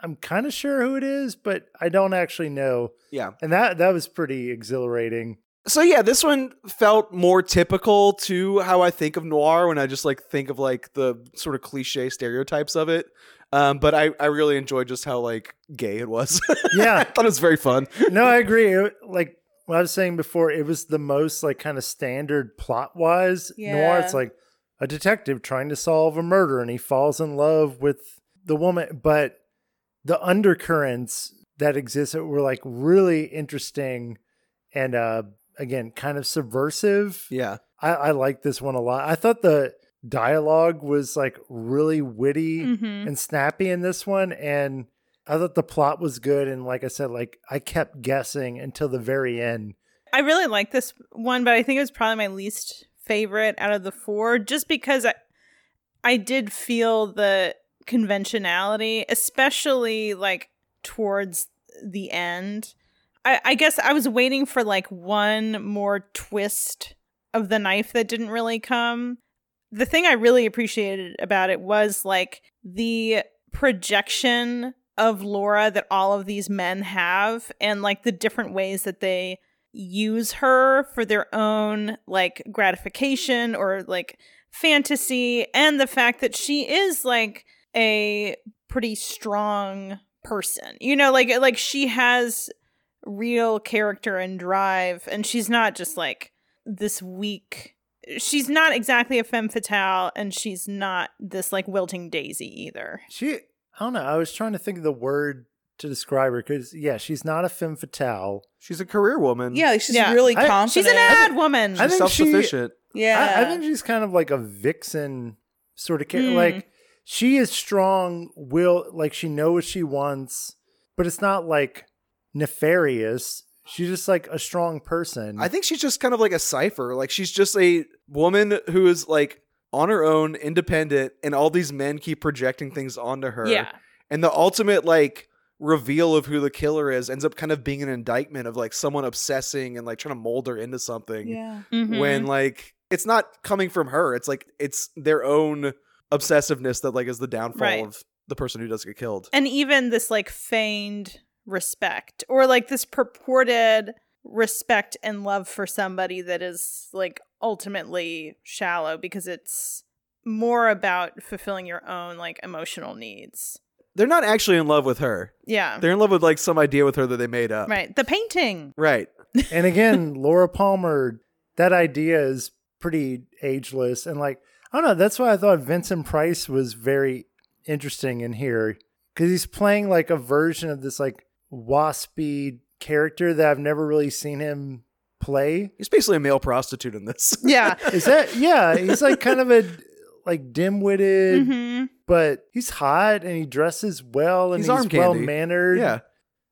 Speaker 3: I'm kind of sure who it is, but I don't actually know.
Speaker 1: Yeah.
Speaker 3: And that that was pretty exhilarating.
Speaker 1: So yeah, this one felt more typical to how I think of noir when I just like think of like the sort of cliche stereotypes of it. Um, but I, I really enjoyed just how like gay it was. Yeah, I
Speaker 3: Yeah.
Speaker 1: thought it was very fun.
Speaker 3: no, I agree. It- like what I was saying before, it was the most like kind of standard plot wise noir. It's like a detective trying to solve a murder and he falls in love with the woman, but the undercurrents that exist were like really interesting and uh again kind of subversive.
Speaker 1: Yeah.
Speaker 3: I, I like this one a lot. I thought the dialogue was like really witty
Speaker 4: Mhm.
Speaker 3: and snappy in this one, and I thought the plot was good. And like I said, like I kept guessing until the very end.
Speaker 4: I really like this one, but I think it was probably my least favorite out of the four, just because I, I did feel the conventionality, especially like towards the end. I, I guess I was waiting for like one more twist of the knife that didn't really come. The thing I really appreciated about it was like the projection of Laura that all of these men have and like the different ways that they use her for their own like gratification or like fantasy and the fact that she is like a pretty strong person. You know, like like she has real character and drive and she's not just like this weak she's not exactly a femme fatale and she's not this like wilting daisy either.
Speaker 3: She, I don't know. I was trying to think of the word to describe her because yeah, she's not a femme fatale.
Speaker 1: She's a career woman.
Speaker 2: Yeah, like, she's
Speaker 4: Yeah.
Speaker 2: really
Speaker 3: I-
Speaker 2: confident.
Speaker 4: She's an ad woman.
Speaker 3: I
Speaker 1: She's
Speaker 3: think
Speaker 1: self
Speaker 3: she-
Speaker 1: sufficient.
Speaker 2: Yeah,
Speaker 3: I, I think she's kind of like a vixen sort of character.
Speaker 4: Mm.
Speaker 3: Like she is strong, will like she knows what she wants, but it's not like nefarious. She's just like a strong person.
Speaker 1: I think she's just kind of like a cipher. Like she's just a woman who is like on her own, independent, and all these men keep projecting things onto her.
Speaker 4: Yeah.
Speaker 1: And the ultimate like reveal of who the killer is ends up kind of being an indictment of like someone obsessing and like trying to mold her into something
Speaker 2: yeah.
Speaker 4: Mhm.
Speaker 1: when like it's not coming from her. It's like it's their own obsessiveness that like is the downfall
Speaker 4: Right.
Speaker 1: of the person who does get killed.
Speaker 4: and even this like feigned respect or like this purported respect and love for somebody that is like ultimately shallow because it's more about fulfilling your own like emotional needs.
Speaker 1: They're not actually in love with her.
Speaker 4: Yeah.
Speaker 1: They're in love with like some idea with her that they made up.
Speaker 4: Right. The painting.
Speaker 1: Right.
Speaker 3: and again, Laura Palmer, that idea is pretty ageless. And like, I don't know, that's why I thought Vincent Price was very interesting in here because he's playing like a version of this like waspy character that I've never really seen him play.
Speaker 1: He's basically a male prostitute in this.
Speaker 4: Yeah.
Speaker 3: Is that, yeah, he's like kind of a like dim witted,
Speaker 4: hmm
Speaker 3: but he's hot and he dresses well and
Speaker 1: He's
Speaker 3: he's, well-mannered.
Speaker 1: yeah.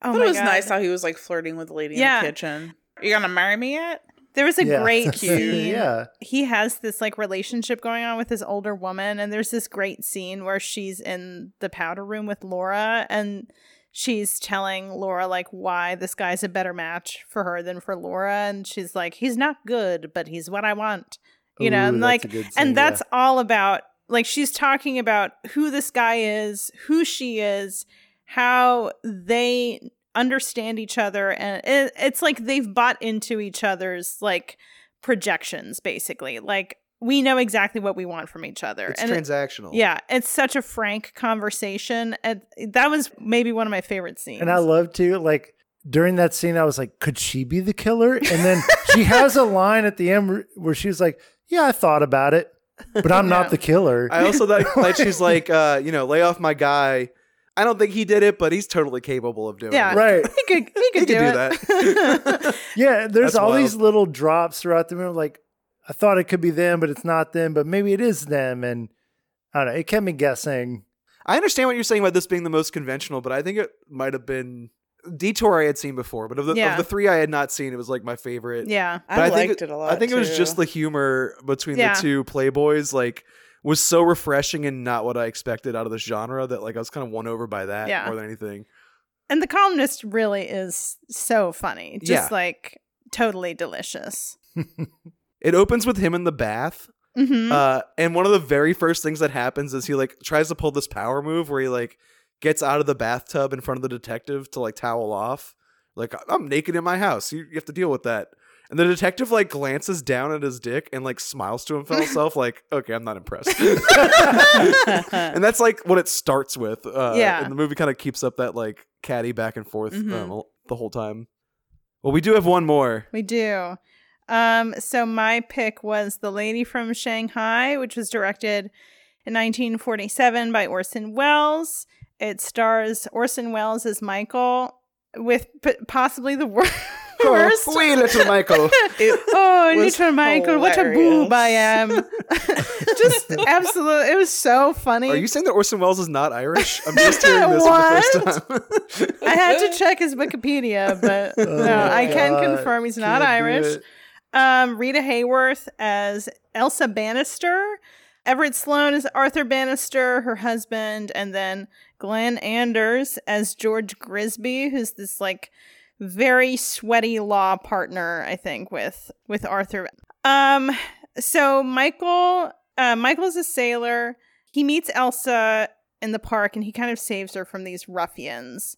Speaker 2: I
Speaker 4: Oh
Speaker 2: thought
Speaker 4: my
Speaker 2: it was
Speaker 4: God.
Speaker 2: nice how he was like flirting with the lady
Speaker 4: Yeah.
Speaker 2: in the kitchen. Are You gonna marry me yet?
Speaker 4: There was a
Speaker 3: Yeah.
Speaker 4: great scene.
Speaker 3: yeah.
Speaker 4: He has this like relationship going on with this older woman, and there's this great scene where she's in the powder room with Laura, and she's telling Laura like why this guy's a better match for her than for Laura, and she's like, he's not good, but he's what I want, you know, and like,
Speaker 3: scene,
Speaker 4: and that's
Speaker 3: yeah.
Speaker 4: all about like she's talking about who this guy is, who she is, how they understand each other and it, it's like they've bought into each other's like projections basically like we know exactly what we want from each other
Speaker 1: It's
Speaker 4: and it-
Speaker 1: transactional.
Speaker 4: yeah it's such a frank conversation and that was maybe one of my favorite scenes
Speaker 3: And I love to like during that scene, I was like, could she be the killer? And then she has a line at the end where- where she was like, yeah, I thought about it, but I'm
Speaker 4: Yeah.
Speaker 3: not the killer.
Speaker 1: I also like like she's like, uh, you know, lay off my guy. I don't think he did it, but he's totally capable of doing
Speaker 4: Yeah.
Speaker 1: it.
Speaker 3: right.
Speaker 4: he could he could
Speaker 1: He
Speaker 4: do,
Speaker 1: could do that.
Speaker 3: Yeah. There's
Speaker 1: That's
Speaker 3: all
Speaker 1: wild.
Speaker 3: these little drops throughout the movie. Like, I thought it could be them, but it's not them, but maybe it is them. And I don't know. It kept me guessing.
Speaker 1: I understand what you're saying about this being the most conventional, but I think it might have been Detour I had seen before, but of the,
Speaker 4: Yeah.
Speaker 1: of the three I had not seen, it was like my favorite.
Speaker 4: yeah
Speaker 2: I,
Speaker 1: But
Speaker 2: liked
Speaker 1: think
Speaker 2: it a lot.
Speaker 1: I think it was just the humor between
Speaker 4: Yeah.
Speaker 1: the two playboys, like, was so refreshing and not what I expected out of this genre that like I was kind of won over by that
Speaker 4: Yeah.
Speaker 1: more than anything.
Speaker 4: and the columnist really is so funny just
Speaker 1: Yeah.
Speaker 4: like totally delicious
Speaker 1: It opens with him in the bath.
Speaker 4: hmm
Speaker 1: Uh, and one of the very first things that happens is he like tries to pull this power move where he like gets out of the bathtub in front of the detective to like towel off. Like I'm naked in my house. You, you have to deal with that. And the detective like glances down at his dick and like smiles to himself like, okay, I'm not impressed. and that's like what it starts with. Uh,
Speaker 4: Yeah.
Speaker 1: And the movie kind of keeps up that like catty back and forth
Speaker 2: Mhm.
Speaker 1: um, the whole time. Well, we do have one more.
Speaker 4: We do. Um, so my pick was The Lady from Shanghai, which was directed in 1947 by Orson Welles. It stars Orson Welles as Michael, with p- possibly the wor- worst.
Speaker 1: Oh, wee little Michael.
Speaker 4: Oh, little Michael, what a boob I am. Just absolutely, it was so funny.
Speaker 1: Are you saying that Orson Welles is not Irish? I'm just hearing this for the first time.
Speaker 4: I had to check his Wikipedia, but no,
Speaker 3: Oh,
Speaker 4: I can
Speaker 3: God.
Speaker 4: confirm he's not
Speaker 3: Can't do
Speaker 4: Irish. Um, Rita Hayworth as Elsa Bannister. Everett Sloane as Arthur Bannister, her husband, and then Glenn Anders as George Grisby, who's this like very sweaty law partner, I think, with with Arthur. Um, so Michael, uh, Michael's a sailor. He meets Elsa in the park, and he kind of saves her from these ruffians.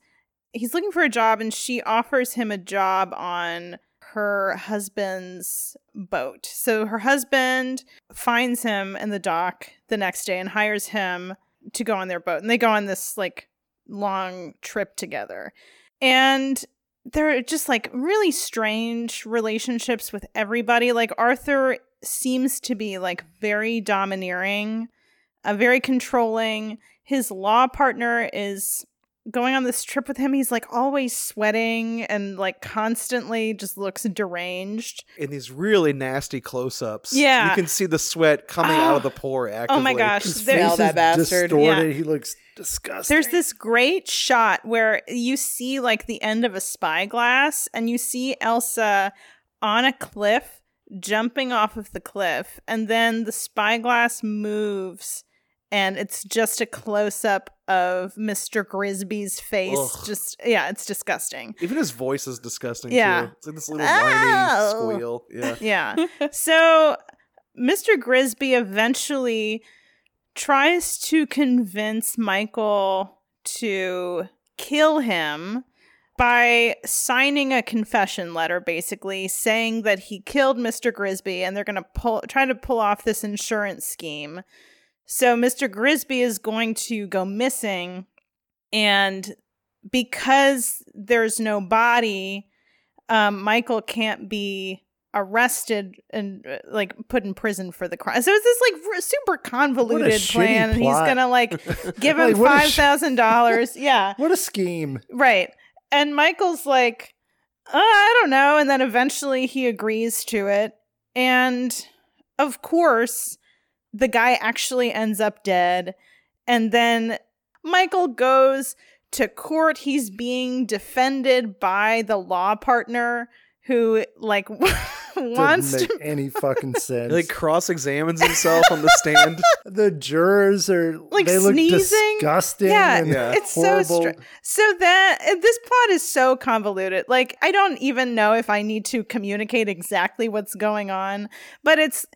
Speaker 4: He's looking for a job, and she offers him a job on her husband's boat. So her husband finds him in the dock the next day and hires him to go on their boat. And they go on this like long trip together. And they're just like really strange relationships with everybody. Like Arthur seems to be like very domineering, uh, very controlling. His law partner is going on this trip with him. He's like always sweating and like constantly just looks deranged.
Speaker 1: In these really nasty close-ups,
Speaker 4: Yeah.
Speaker 1: you can see the sweat coming out of the ah. pore. Actively.
Speaker 4: Oh my gosh.
Speaker 3: His
Speaker 4: There-
Speaker 2: Smell
Speaker 3: face
Speaker 2: that
Speaker 3: is
Speaker 2: bastard.
Speaker 3: distorted.
Speaker 4: Yeah.
Speaker 3: He looks disgusting.
Speaker 4: There's this great shot where you see like the end of a spyglass and you see Elsa on a cliff jumping off of the cliff and then the spyglass moves and it's just a close up of Mr. Grisby's face
Speaker 1: Ugh.
Speaker 4: just yeah, it's disgusting.
Speaker 1: Even his voice is disgusting.
Speaker 4: Yeah.
Speaker 1: too. it's like this little whiny
Speaker 4: oh.
Speaker 1: squeal. Yeah,
Speaker 4: Yeah. so Mr. Grisby eventually tries to convince Michael to kill him by signing a confession letter basically saying that he killed Mr. Grisby and they're going to pull try to pull off this insurance scheme. So Mr. Grisby is going to go missing and because there's no body um, Michael can't be arrested and uh, like put in prison for the crime. So it's this like r- super convoluted plan and he's going to like give him
Speaker 3: Like, what a sh-
Speaker 4: $5,000. yeah.
Speaker 3: What a scheme.
Speaker 4: Right. And Michael's like, uh, I don't know. And then eventually he agrees to it. And of course, the guy actually ends up dead. And then Michael goes to court. He's being defended by the law partner who, like, wants
Speaker 3: Didn't
Speaker 4: to
Speaker 3: make any fucking sense.
Speaker 1: He, like cross examines himself on the stand.
Speaker 3: the jurors are
Speaker 4: Like
Speaker 3: they look
Speaker 4: sneezing?
Speaker 3: disgusting.
Speaker 4: Yeah,
Speaker 3: and
Speaker 1: Yeah.
Speaker 4: it's
Speaker 3: horrible.
Speaker 4: so strange. So that this plot is so convoluted. Like I don't even know if I need to communicate exactly what's going on, but it's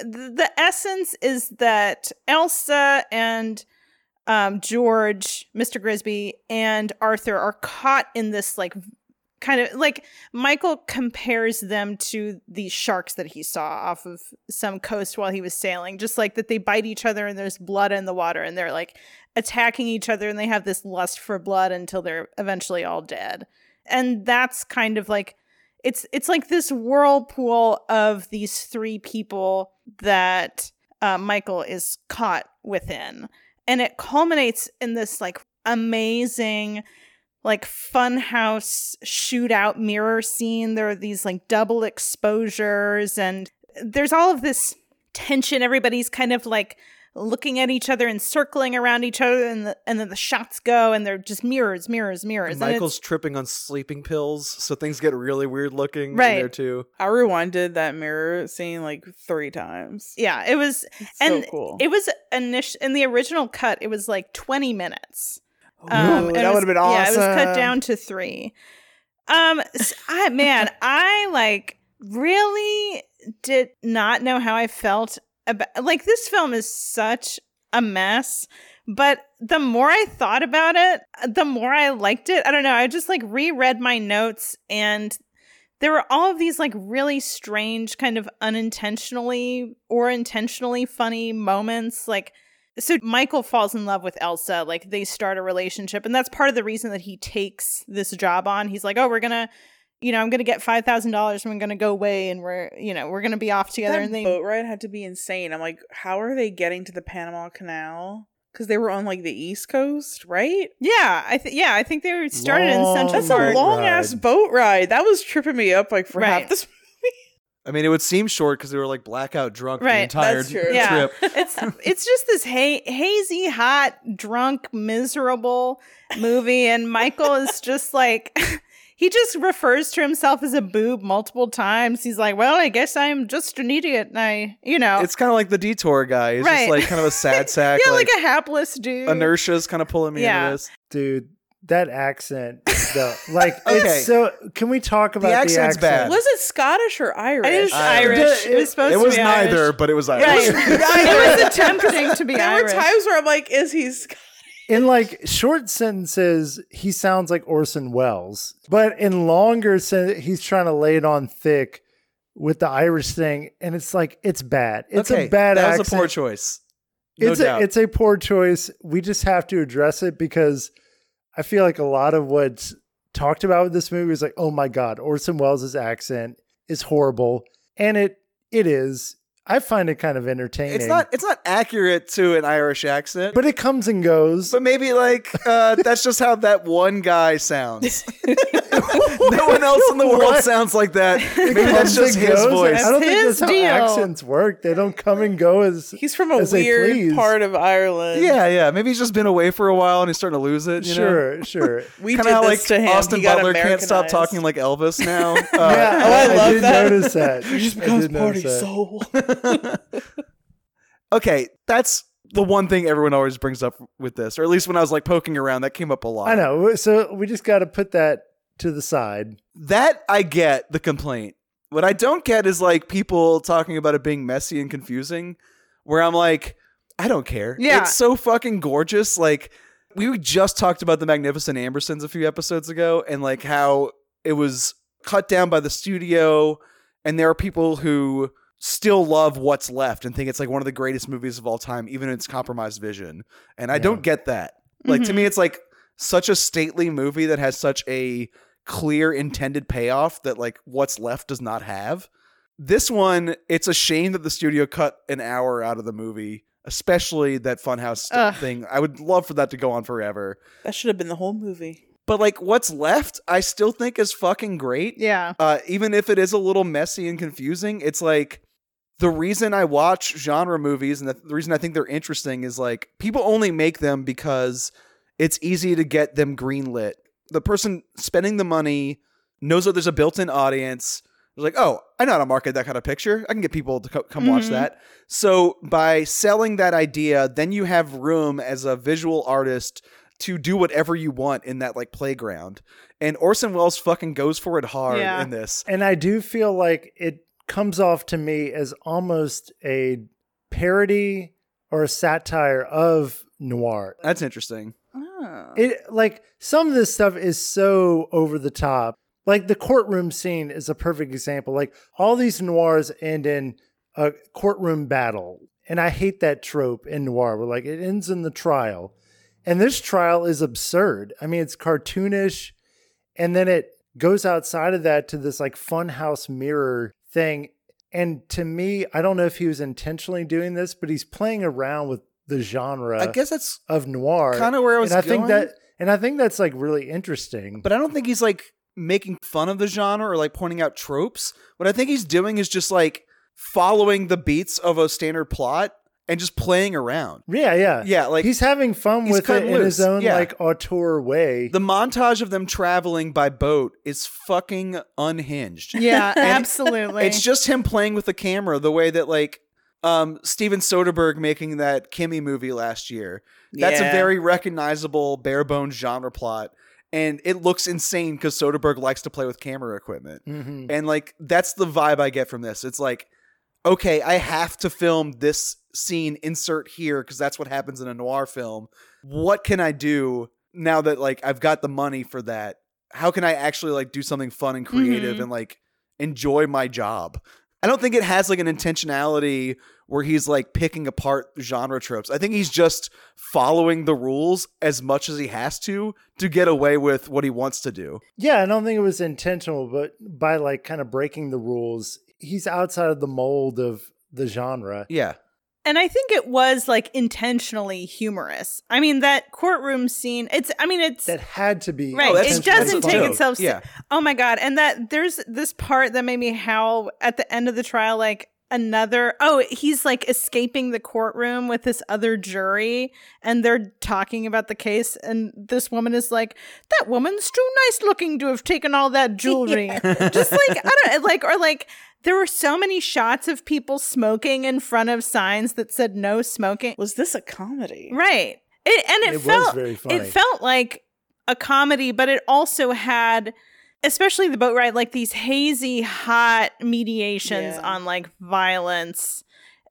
Speaker 4: the essence is that Elsa and um, George, Mr. Grisby, and Arthur are caught in this like kind of like Michael compares them to these sharks that he saw off of some coast while he was sailing. Just like that they bite each other and there's blood in the water and they're like attacking each other and they have this lust for blood until they're eventually all dead. And that's kind of like it's it's like this whirlpool of these three people that uh, Michael is caught within, and it culminates in this like amazing like funhouse shootout mirror scene. There are these like double exposures, and there's all of this tension. Everybody's kind of like looking at each other and circling around each other, and the, and then the shots go, and they're just mirrors, mirrors, mirrors.
Speaker 1: And
Speaker 4: and
Speaker 1: Michael's tripping on sleeping pills, so things get really weird looking in
Speaker 4: Right.
Speaker 1: there too.
Speaker 2: I rewinded that mirror scene like three times.
Speaker 4: yeah, it was
Speaker 2: It's
Speaker 4: and
Speaker 2: so cool.
Speaker 4: it was initial in the original cut. It was like twenty minutes.
Speaker 2: Ooh,
Speaker 4: Um, it
Speaker 2: that would have been awesome.
Speaker 4: Yeah, it was cut down to three. Um, s- I man, I like really did not know how I felt about like this film is such a mess. But the more I thought about it, the more I liked it. I don't know. I just like reread my notes and there were all of these like really strange, kind of unintentionally or intentionally funny moments. Like, so Michael falls in love with Elsa. Like, they start a relationship. And that's part of the reason that he takes this job on. He's like, oh, we're going to, you know, I'm going to get $5,000 and we're going to go away and we're, you know, we're going to be off together.
Speaker 2: that
Speaker 4: and they,
Speaker 2: boat ride had to be insane. I'm like, how are they getting to the Panama Canal? Because they were on like the East Coast, right?
Speaker 4: yeah, I think, yeah, I think they were started in Central
Speaker 2: That's a long ass boat ride. That was tripping me up like for
Speaker 4: Right.
Speaker 2: half this.
Speaker 1: I mean, it would seem short because they were like blackout drunk the
Speaker 4: Right,
Speaker 1: entire
Speaker 2: that's true.
Speaker 4: Yeah.
Speaker 1: trip.
Speaker 4: it's it's just this ha- hazy, hot, drunk, miserable movie, and Michael is just like he just refers to himself as a boob multiple times. He's like, "Well, I guess I'm just an idiot," and I, you know,
Speaker 1: It's kind of like the detour guy. He's
Speaker 4: Right.
Speaker 1: just like kind of a sad sack.
Speaker 4: yeah,
Speaker 1: like,
Speaker 4: like, a hapless dude.
Speaker 1: inertia's kind of pulling me
Speaker 4: Yeah.
Speaker 1: into this.
Speaker 3: Dude, that accent though. Like
Speaker 1: Okay.
Speaker 3: it's so can we talk about the,
Speaker 1: accent's
Speaker 3: accent?
Speaker 1: bad.
Speaker 2: Was it Scottish or Irish?
Speaker 4: It is
Speaker 1: Irish.
Speaker 4: Irish. It was supposed
Speaker 1: It
Speaker 4: to
Speaker 1: was
Speaker 4: be
Speaker 1: neither,
Speaker 4: Irish.
Speaker 1: but it was Irish.
Speaker 4: Right. it was attempting to be
Speaker 2: There
Speaker 4: Irish.
Speaker 2: were times where I'm like, is he? Sc-
Speaker 3: In like short sentences, he sounds like Orson Welles. But in longer sen he's trying to lay it on thick with the Irish thing, and it's like it's bad. It's
Speaker 1: okay,
Speaker 3: a bad
Speaker 1: That was a poor choice. No
Speaker 3: it's
Speaker 1: doubt.
Speaker 3: a it's a poor choice. We just have to address it because I feel like a lot of what's talked about with this movie is like, oh my god, Orson Welles' accent is horrible, and it it is. I find it kind of entertaining.
Speaker 1: It's not. It's not accurate to an Irish accent.
Speaker 3: but it comes and goes.
Speaker 1: But maybe like uh, that's just how that one guy sounds. no one else in the world
Speaker 3: What?
Speaker 1: sounds like that. Maybe that's just his
Speaker 3: goes.
Speaker 1: voice.
Speaker 3: I don't think
Speaker 4: his
Speaker 3: that's how
Speaker 4: deal.
Speaker 3: accents work. They don't come and go as
Speaker 2: He's from a weird part of Ireland.
Speaker 1: Yeah, yeah. Maybe he's just been away for a while and he's starting to lose it. You
Speaker 3: sure, sure.
Speaker 2: we
Speaker 1: Kind
Speaker 2: did
Speaker 1: of
Speaker 2: this
Speaker 1: like
Speaker 2: to him.
Speaker 1: Austin
Speaker 2: He got
Speaker 1: Butler can't stop talking like Elvis now. Uh,
Speaker 3: yeah,
Speaker 2: Oh, I
Speaker 3: I,
Speaker 2: love
Speaker 3: did
Speaker 2: that.
Speaker 3: notice that.
Speaker 2: He just becomes
Speaker 3: did
Speaker 2: party
Speaker 3: notice that.
Speaker 2: soul.
Speaker 1: okay, that's the one thing everyone always brings up with this, or at least when I was like poking around, that came up a lot.
Speaker 3: I know. So we just got to put that to the side.
Speaker 1: That I get the complaint. What I don't get is like people talking about it being messy and confusing, where I'm like, I don't care.
Speaker 4: Yeah.
Speaker 1: It's so fucking gorgeous. Like we just talked about the Magnificent Ambersons a few episodes ago and like how it was cut down by the studio and there are people who still love what's left and think it's like one of the greatest movies of all time even in its compromised vision. And I
Speaker 3: Yeah.
Speaker 1: don't get that. Like to
Speaker 4: Mhm.
Speaker 1: me it's like such a stately movie that has such a clear intended payoff that like what's left does not have. This one, it's a shame that the studio cut an hour out of the movie, especially that Funhouse st-
Speaker 4: Ugh.
Speaker 1: thing. I would love for that to go on forever.
Speaker 2: That should have been the whole movie.
Speaker 1: But like what's left, I still think is fucking great.
Speaker 4: Yeah.
Speaker 1: Uh, even if it is a little messy and confusing, it's like the reason I watch genre movies and the, the reason I think they're interesting is like people only make them because it's easy to get them greenlit. The person spending the money knows that there's a built-in audience. They're like, oh, I know how to market that kind of picture. I can get people to co- come watch
Speaker 4: Mhm.
Speaker 1: that. So by selling that idea, then you have room as a visual artist to do whatever you want in that like playground. And Orson Welles fucking goes for it hard
Speaker 4: Yeah.
Speaker 1: in this.
Speaker 3: And I do feel like it comes off to me as almost a parody or a satire of noir.
Speaker 1: That's interesting.
Speaker 2: Oh.
Speaker 3: It like some of this stuff is so over the top. Like the courtroom scene is a perfect example. Like all these noirs end in a courtroom battle. And I hate that trope in noir where like it ends in the trial. And this trial is absurd. I mean, it's cartoonish. And then it goes outside of that to this like funhouse mirror thing. And to me, I don't know if he was intentionally doing this, but he's playing around with the genre
Speaker 1: I guess that's
Speaker 3: of noir.
Speaker 1: kind of where I was
Speaker 3: and I
Speaker 1: going.
Speaker 3: think that and I think that's like really interesting.
Speaker 1: but I don't think he's like making fun of the genre or like pointing out tropes. What I think he's doing is just like following the beats of a standard plot and just playing around.
Speaker 3: yeah, yeah.
Speaker 1: Yeah, like
Speaker 3: he's having fun
Speaker 1: he's
Speaker 3: with it
Speaker 1: cutting
Speaker 3: in his own
Speaker 1: Yeah.
Speaker 3: like auteur way.
Speaker 1: the montage of them traveling by boat is fucking unhinged.
Speaker 4: Yeah, absolutely.
Speaker 1: It's just him playing with the camera the way that like um Steven Soderbergh making that Kimi movie last year. That's a very recognizable bare bones genre plot. And it looks insane because Soderbergh likes to play with camera equipment.
Speaker 3: Mhm.
Speaker 1: And like that's the vibe I get from this. It's like, okay, I have to film this scene, insert here, because that's what happens in a noir film. What can I do now that like I've got the money for that? How can I actually like do something fun and creative
Speaker 4: Mhm.
Speaker 1: and like enjoy my job? I don't think it has like an intentionality where he's like picking apart genre tropes. I think he's just following the rules as much as he has to to get away with what he wants to do.
Speaker 3: Yeah, I don't think it was intentional, but by like kind of breaking the rules, he's outside of the mold of the genre.
Speaker 1: Yeah.
Speaker 4: And I think it was like intentionally humorous. I mean, that courtroom scene, it's, I mean, it's,
Speaker 3: That had to be
Speaker 4: Right,
Speaker 1: Oh,
Speaker 4: it doesn't take
Speaker 1: joke.
Speaker 4: itself.
Speaker 1: Yeah.
Speaker 4: Oh my god! And that there's this part that made me howl at the end of the trial. Like another. Oh, he's like escaping the courtroom with this other jury, and they're talking about the case. And this woman is like, "That woman's too nice looking to have taken all that jewelry." Just like I don't like or like. There were so many shots of people smoking in front of signs that said no smoking.
Speaker 2: Was this a comedy?
Speaker 4: Right. It, and it,
Speaker 3: It was
Speaker 4: felt
Speaker 3: very funny.
Speaker 4: it felt like a comedy, but it also had especially the boat ride like these hazy hot mediations
Speaker 2: Yeah.
Speaker 4: on like violence.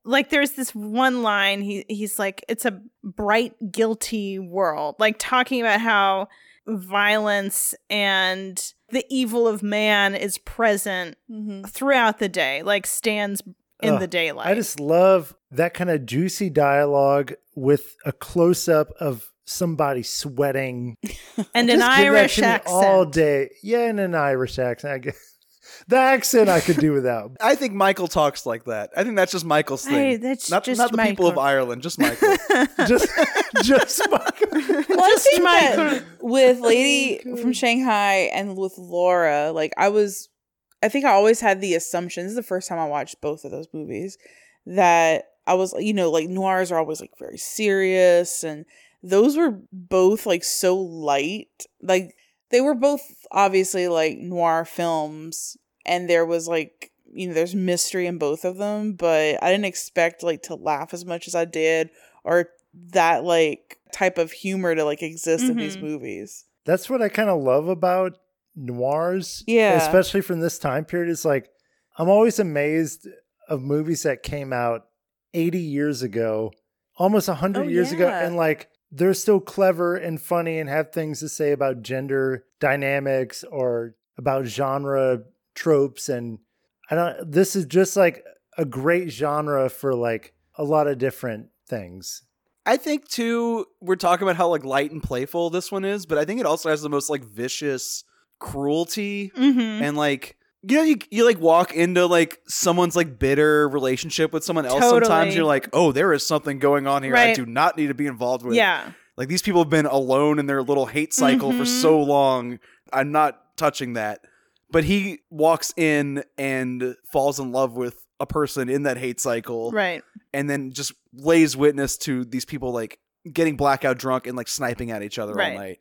Speaker 4: Like there's this one line he he's like it's a bright guilty world. Like talking about how violence and the evil of man is present
Speaker 2: Mm-hmm.
Speaker 4: throughout the day, like stands in
Speaker 3: Ugh,
Speaker 4: the daylight.
Speaker 3: I just love that kind of juicy dialogue with a close up of somebody sweating.
Speaker 4: and an
Speaker 3: Just give
Speaker 4: Irish accent.
Speaker 3: all day. Yeah, and an Irish accent. I guess. The accent I could do without.
Speaker 1: I think Michael talks like that. I think that's just Michael's thing.
Speaker 4: Hey, that's
Speaker 1: not,
Speaker 4: just
Speaker 1: not the people of Ireland, just Michael.
Speaker 3: Just, just Michael.
Speaker 2: Well, I think that with Lady from Shanghai and with Laura, like I was, I think I always had the assumption. This is the first time I watched both of those movies that I was, you know, like noirs are always like very serious, and those were both like so light. Like they were both obviously like noir films, and there was like you know there's mystery in both of them, but I didn't expect like to laugh as much as I did or that like type of humor to like exist in these
Speaker 4: Mhm.
Speaker 2: movies.
Speaker 3: That's what I kind of love about noirs.
Speaker 2: Yeah.
Speaker 3: Especially from this time period. It's like, I'm always amazed of movies that came out 80 years ago almost a hundred
Speaker 2: Oh,
Speaker 3: years ago, and like they're still clever and funny and have things to say about gender dynamics or about genre tropes. And I don't. This is just like a great genre for like a lot of different things.
Speaker 1: I think too, we're talking about how like light and playful this one is, but I think it also has the most like vicious cruelty
Speaker 4: Mm-hmm.
Speaker 1: and like you know you, you like walk into like someone's like bitter relationship with someone else sometimes you're like oh there is something going on here i do not need to be involved with
Speaker 4: Yeah.
Speaker 1: like these people have been alone in their little hate cycle for
Speaker 4: Mhm.
Speaker 1: so long i'm not touching that but he walks in and falls in love with a person in that hate cycle
Speaker 4: Right.
Speaker 1: and then just lays witness to these people like getting blackout drunk and like sniping at each other
Speaker 4: Right.
Speaker 1: all night.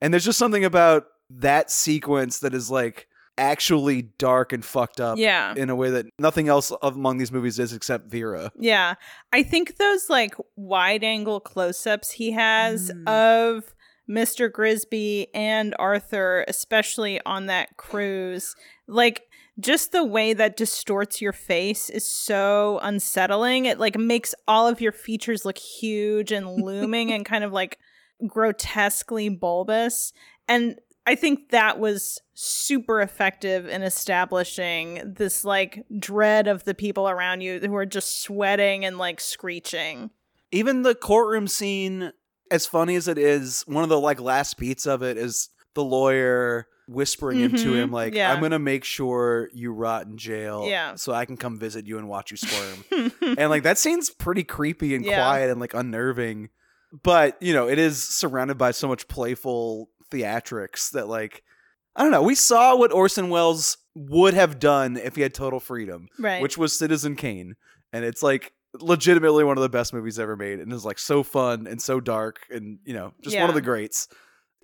Speaker 1: And there's just something about that sequence that is like actually dark and fucked up
Speaker 4: Yeah.
Speaker 1: in a way that nothing else among these movies is except Vera.
Speaker 4: Yeah. I think those like wide angle close ups he has
Speaker 2: Mm.
Speaker 4: of Mr. Grisby and Arthur, especially on that cruise, like just the way that distorts your face is so unsettling. It like makes all of your features look huge and looming and kind of like grotesquely bulbous. And I think that was super effective in establishing this like dread of the people around you who are just sweating and like screeching.
Speaker 1: Even the courtroom scene, as funny as it is, one of the like last beats of it is the lawyer whispering into
Speaker 4: Mhm,
Speaker 1: him like
Speaker 4: yeah.
Speaker 1: i'm gonna make sure you rot in jail
Speaker 4: Yeah.
Speaker 1: so i can come visit you and watch you squirm and like that scene's pretty creepy and
Speaker 4: Yeah.
Speaker 1: quiet and like unnerving but you know it is surrounded by so much playful theatrics that like i don't know we saw what orson welles would have done if he had total freedom
Speaker 4: right.
Speaker 1: which was citizen kane and it's like legitimately one of the best movies ever made and is like so fun and so dark and you know just one of the greats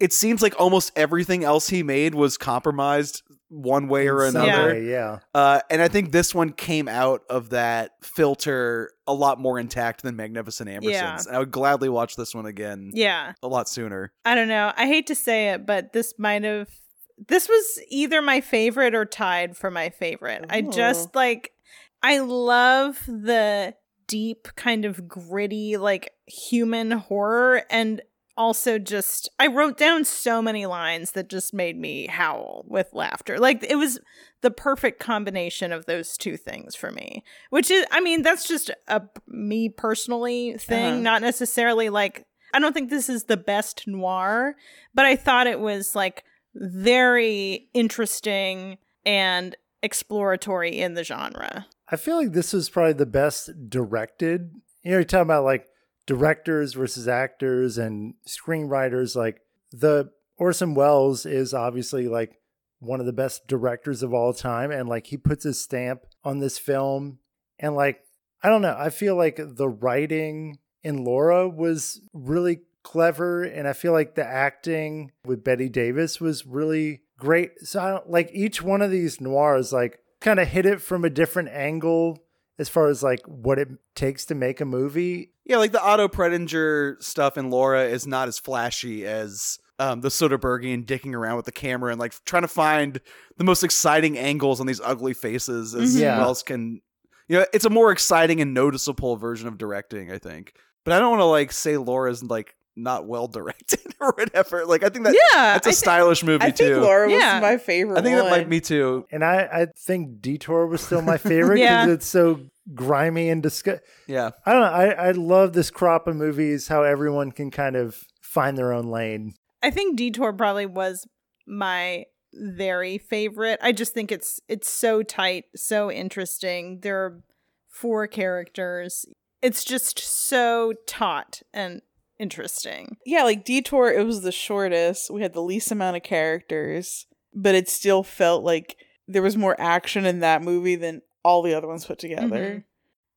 Speaker 1: it seems like almost everything else he made was compromised one way or another
Speaker 3: way, yeah.
Speaker 1: uh, and I think this one came out of that filter a lot more intact than Magnificent Ambersons.
Speaker 4: Yeah.
Speaker 1: I would gladly watch this one again
Speaker 4: yeah.
Speaker 1: a lot sooner.
Speaker 4: I don't know. I hate to say it, but this might have this was either my favorite or tied for my favorite. I just like I love the deep kind of gritty like human horror and also just I wrote down so many lines that just made me howl with laughter. Like it was the perfect combination of those two things for me. Which is I mean that's just a me personally thing,
Speaker 2: Uh-huh.
Speaker 4: not necessarily like I don't think this is the best noir, but I thought it was like very interesting and exploratory in the genre.
Speaker 3: I feel like this was probably the best directed. You know, you're talking about like directors versus actors and screenwriters. Like the Orson Welles is obviously like one of the best directors of all time, and like he puts his stamp on this film. And like I don't know, I feel like the writing in Laura was really clever, and I feel like the acting with Bette Davis was really great. So I don't like each one of these noirs like kind of hit it from a different angle as far as like what it takes to make a movie.
Speaker 1: Yeah, like the Otto Preminger stuff in Laura is not as flashy as um, the Soderberghian dicking around with the camera and like trying to find the most exciting angles on these ugly faces as
Speaker 3: Mhm. Yeah.
Speaker 1: Welles can. You know, it's a more exciting and noticeable version of directing, I think. But I don't want to like say Laura's like not well directed or whatever. Like I think that
Speaker 4: yeah,
Speaker 1: that's a
Speaker 4: I thi-
Speaker 1: stylish movie
Speaker 2: I think
Speaker 1: too.
Speaker 2: Laura was my favorite.
Speaker 1: I think that might
Speaker 2: one.
Speaker 1: me too.
Speaker 3: And I, I think Detour was still my favorite because
Speaker 4: Yeah.
Speaker 3: it's so grimy and disgust.
Speaker 1: Yeah.
Speaker 3: I don't know. I, I love this crop of movies, how everyone can kind of find their own lane.
Speaker 4: I think Detour probably was my very favorite. I just think it's it's so tight, so interesting. There are four characters. It's just so taut and interesting.
Speaker 2: yeah, like Detour, it was the shortest. We had the least amount of characters, but it still felt like there was more action in that movie than all the other ones put together.
Speaker 4: Mhm.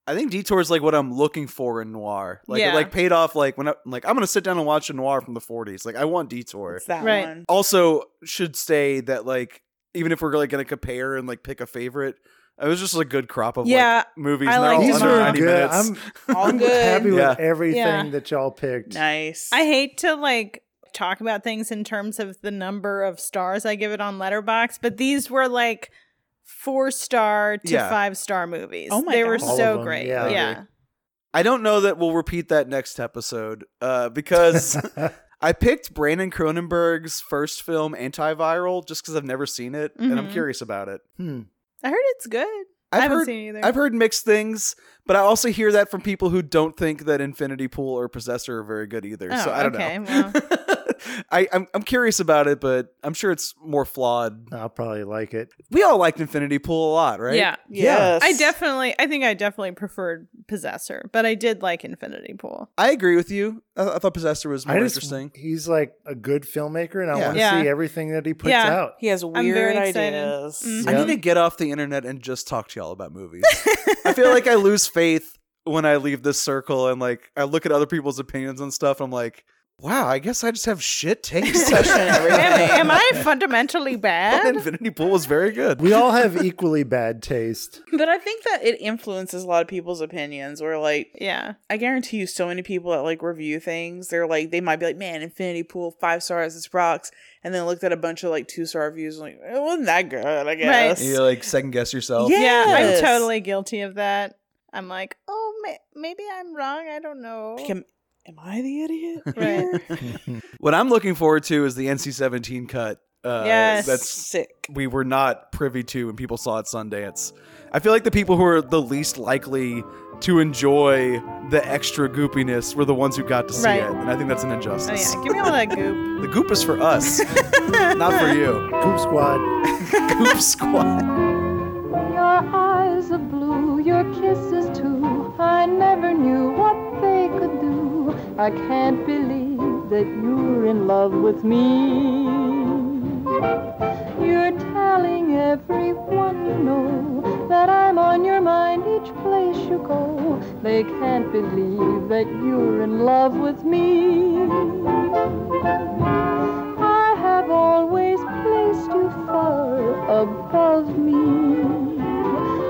Speaker 1: I think Detour is like what I'm looking for in noir. Like
Speaker 4: Yeah.
Speaker 1: it like paid off like when I, like I'm gonna sit down and watch a noir from the 40s. Like I want Detour.
Speaker 2: It's that
Speaker 4: Right.
Speaker 2: one.
Speaker 1: Also should say that like even if we're like gonna compare and like pick a favorite, it was just a good crop of
Speaker 4: Yeah,
Speaker 1: like movies.
Speaker 4: I
Speaker 1: and they're
Speaker 3: These
Speaker 1: under
Speaker 3: were
Speaker 1: 90
Speaker 3: good.
Speaker 1: minutes.
Speaker 3: I'm,
Speaker 2: All
Speaker 3: I'm
Speaker 2: good.
Speaker 3: happy
Speaker 1: Yeah.
Speaker 3: with everything
Speaker 4: Yeah.
Speaker 3: that y'all picked.
Speaker 2: Nice.
Speaker 4: I hate to like talk about things in terms of the number of stars I give it on Letterboxd, but these were like four star to
Speaker 1: Yeah.
Speaker 4: five star movies.
Speaker 2: Oh my
Speaker 4: they were
Speaker 3: All
Speaker 4: so
Speaker 3: them,
Speaker 4: great.
Speaker 3: yeah.
Speaker 4: Yeah.
Speaker 1: I don't know that we'll repeat that next episode uh, because I picked Brandon Cronenberg's first film, Antiviral, just because I've never seen it and I'm
Speaker 4: Mhm.
Speaker 1: curious about it.
Speaker 3: Hmm.
Speaker 4: I heard it's good. I
Speaker 1: I've
Speaker 4: haven't
Speaker 1: heard,
Speaker 4: seen it either.
Speaker 1: I've heard mixed things, but I also hear that from people who don't think that Infinity Pool or Possessor are very good either. so
Speaker 4: Oh,
Speaker 1: I don't
Speaker 4: okay,
Speaker 1: know. I, I'm I'm curious about it, but I'm sure it's more flawed.
Speaker 3: I'll probably like it.
Speaker 1: We all liked Infinity Pool a lot, right?
Speaker 4: Yeah.
Speaker 2: Yes.
Speaker 4: I definitely, I think I definitely preferred Possessor, but I did like Infinity Pool.
Speaker 1: I agree with you. I, I thought Possessor was more
Speaker 3: I just,
Speaker 1: interesting.
Speaker 3: He's like a good filmmaker, and I
Speaker 1: Yeah.
Speaker 3: want to
Speaker 4: Yeah.
Speaker 3: see everything that he puts
Speaker 4: Yeah.
Speaker 3: out.
Speaker 2: He has weird
Speaker 4: very excited.
Speaker 2: ideas.
Speaker 4: Mhm.
Speaker 1: I
Speaker 3: Yeah.
Speaker 1: need to get off the internet and just talk to y'all about movies. I feel like I lose faith when I leave this circle and like I look at other people's opinions and stuff. I'm like, wow, I guess I just have shit taste.
Speaker 4: am, am I fundamentally
Speaker 1: Thought
Speaker 4: bad?
Speaker 1: Infinity Pool was very good.
Speaker 3: We all have equally bad taste.
Speaker 2: But I think that it influences a lot of people's opinions. Where like,
Speaker 4: Yeah.
Speaker 2: I guarantee you, so many people that like review things, they're like, they might be like, "Man, Infinity Pool, five stars, it's rocks," and then looked at a bunch of like two star reviews, and like, it wasn't that good, I guess.
Speaker 1: you like second guess yourself.
Speaker 2: Yeah.
Speaker 4: Yeah, I'm totally guilty of that. I'm like, oh, may- maybe I'm wrong. I don't know.
Speaker 2: Like, am, am I the idiot?
Speaker 4: Right.
Speaker 1: What I'm looking forward to is the NC-17 cut. Uh,
Speaker 4: Yes.
Speaker 1: that's
Speaker 2: sick.
Speaker 1: we were not privy to when people saw it Sundance. I feel like the people who are the least likely to enjoy the extra goopiness were the ones who got to see
Speaker 4: Right.
Speaker 1: it, and I think that's an
Speaker 4: Oh,
Speaker 1: injustice.
Speaker 4: yeah. Give me all that goop.
Speaker 1: The goop is for us, not for you.
Speaker 3: Goop Squad.
Speaker 1: Goop squad.
Speaker 8: Your eyes of blue, your kisses too. I never knew I can't believe that you're in love with me. You're telling everyone you know that I'm on your mind each place you go. They can't believe that you're in love with me. I have always placed you far above me.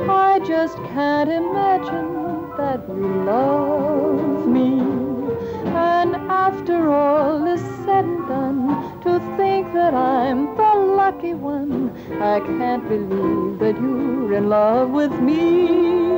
Speaker 8: I just can't imagine that you love me. And after all is said and done, to think that I'm the lucky one, I can't believe that you're in love with me.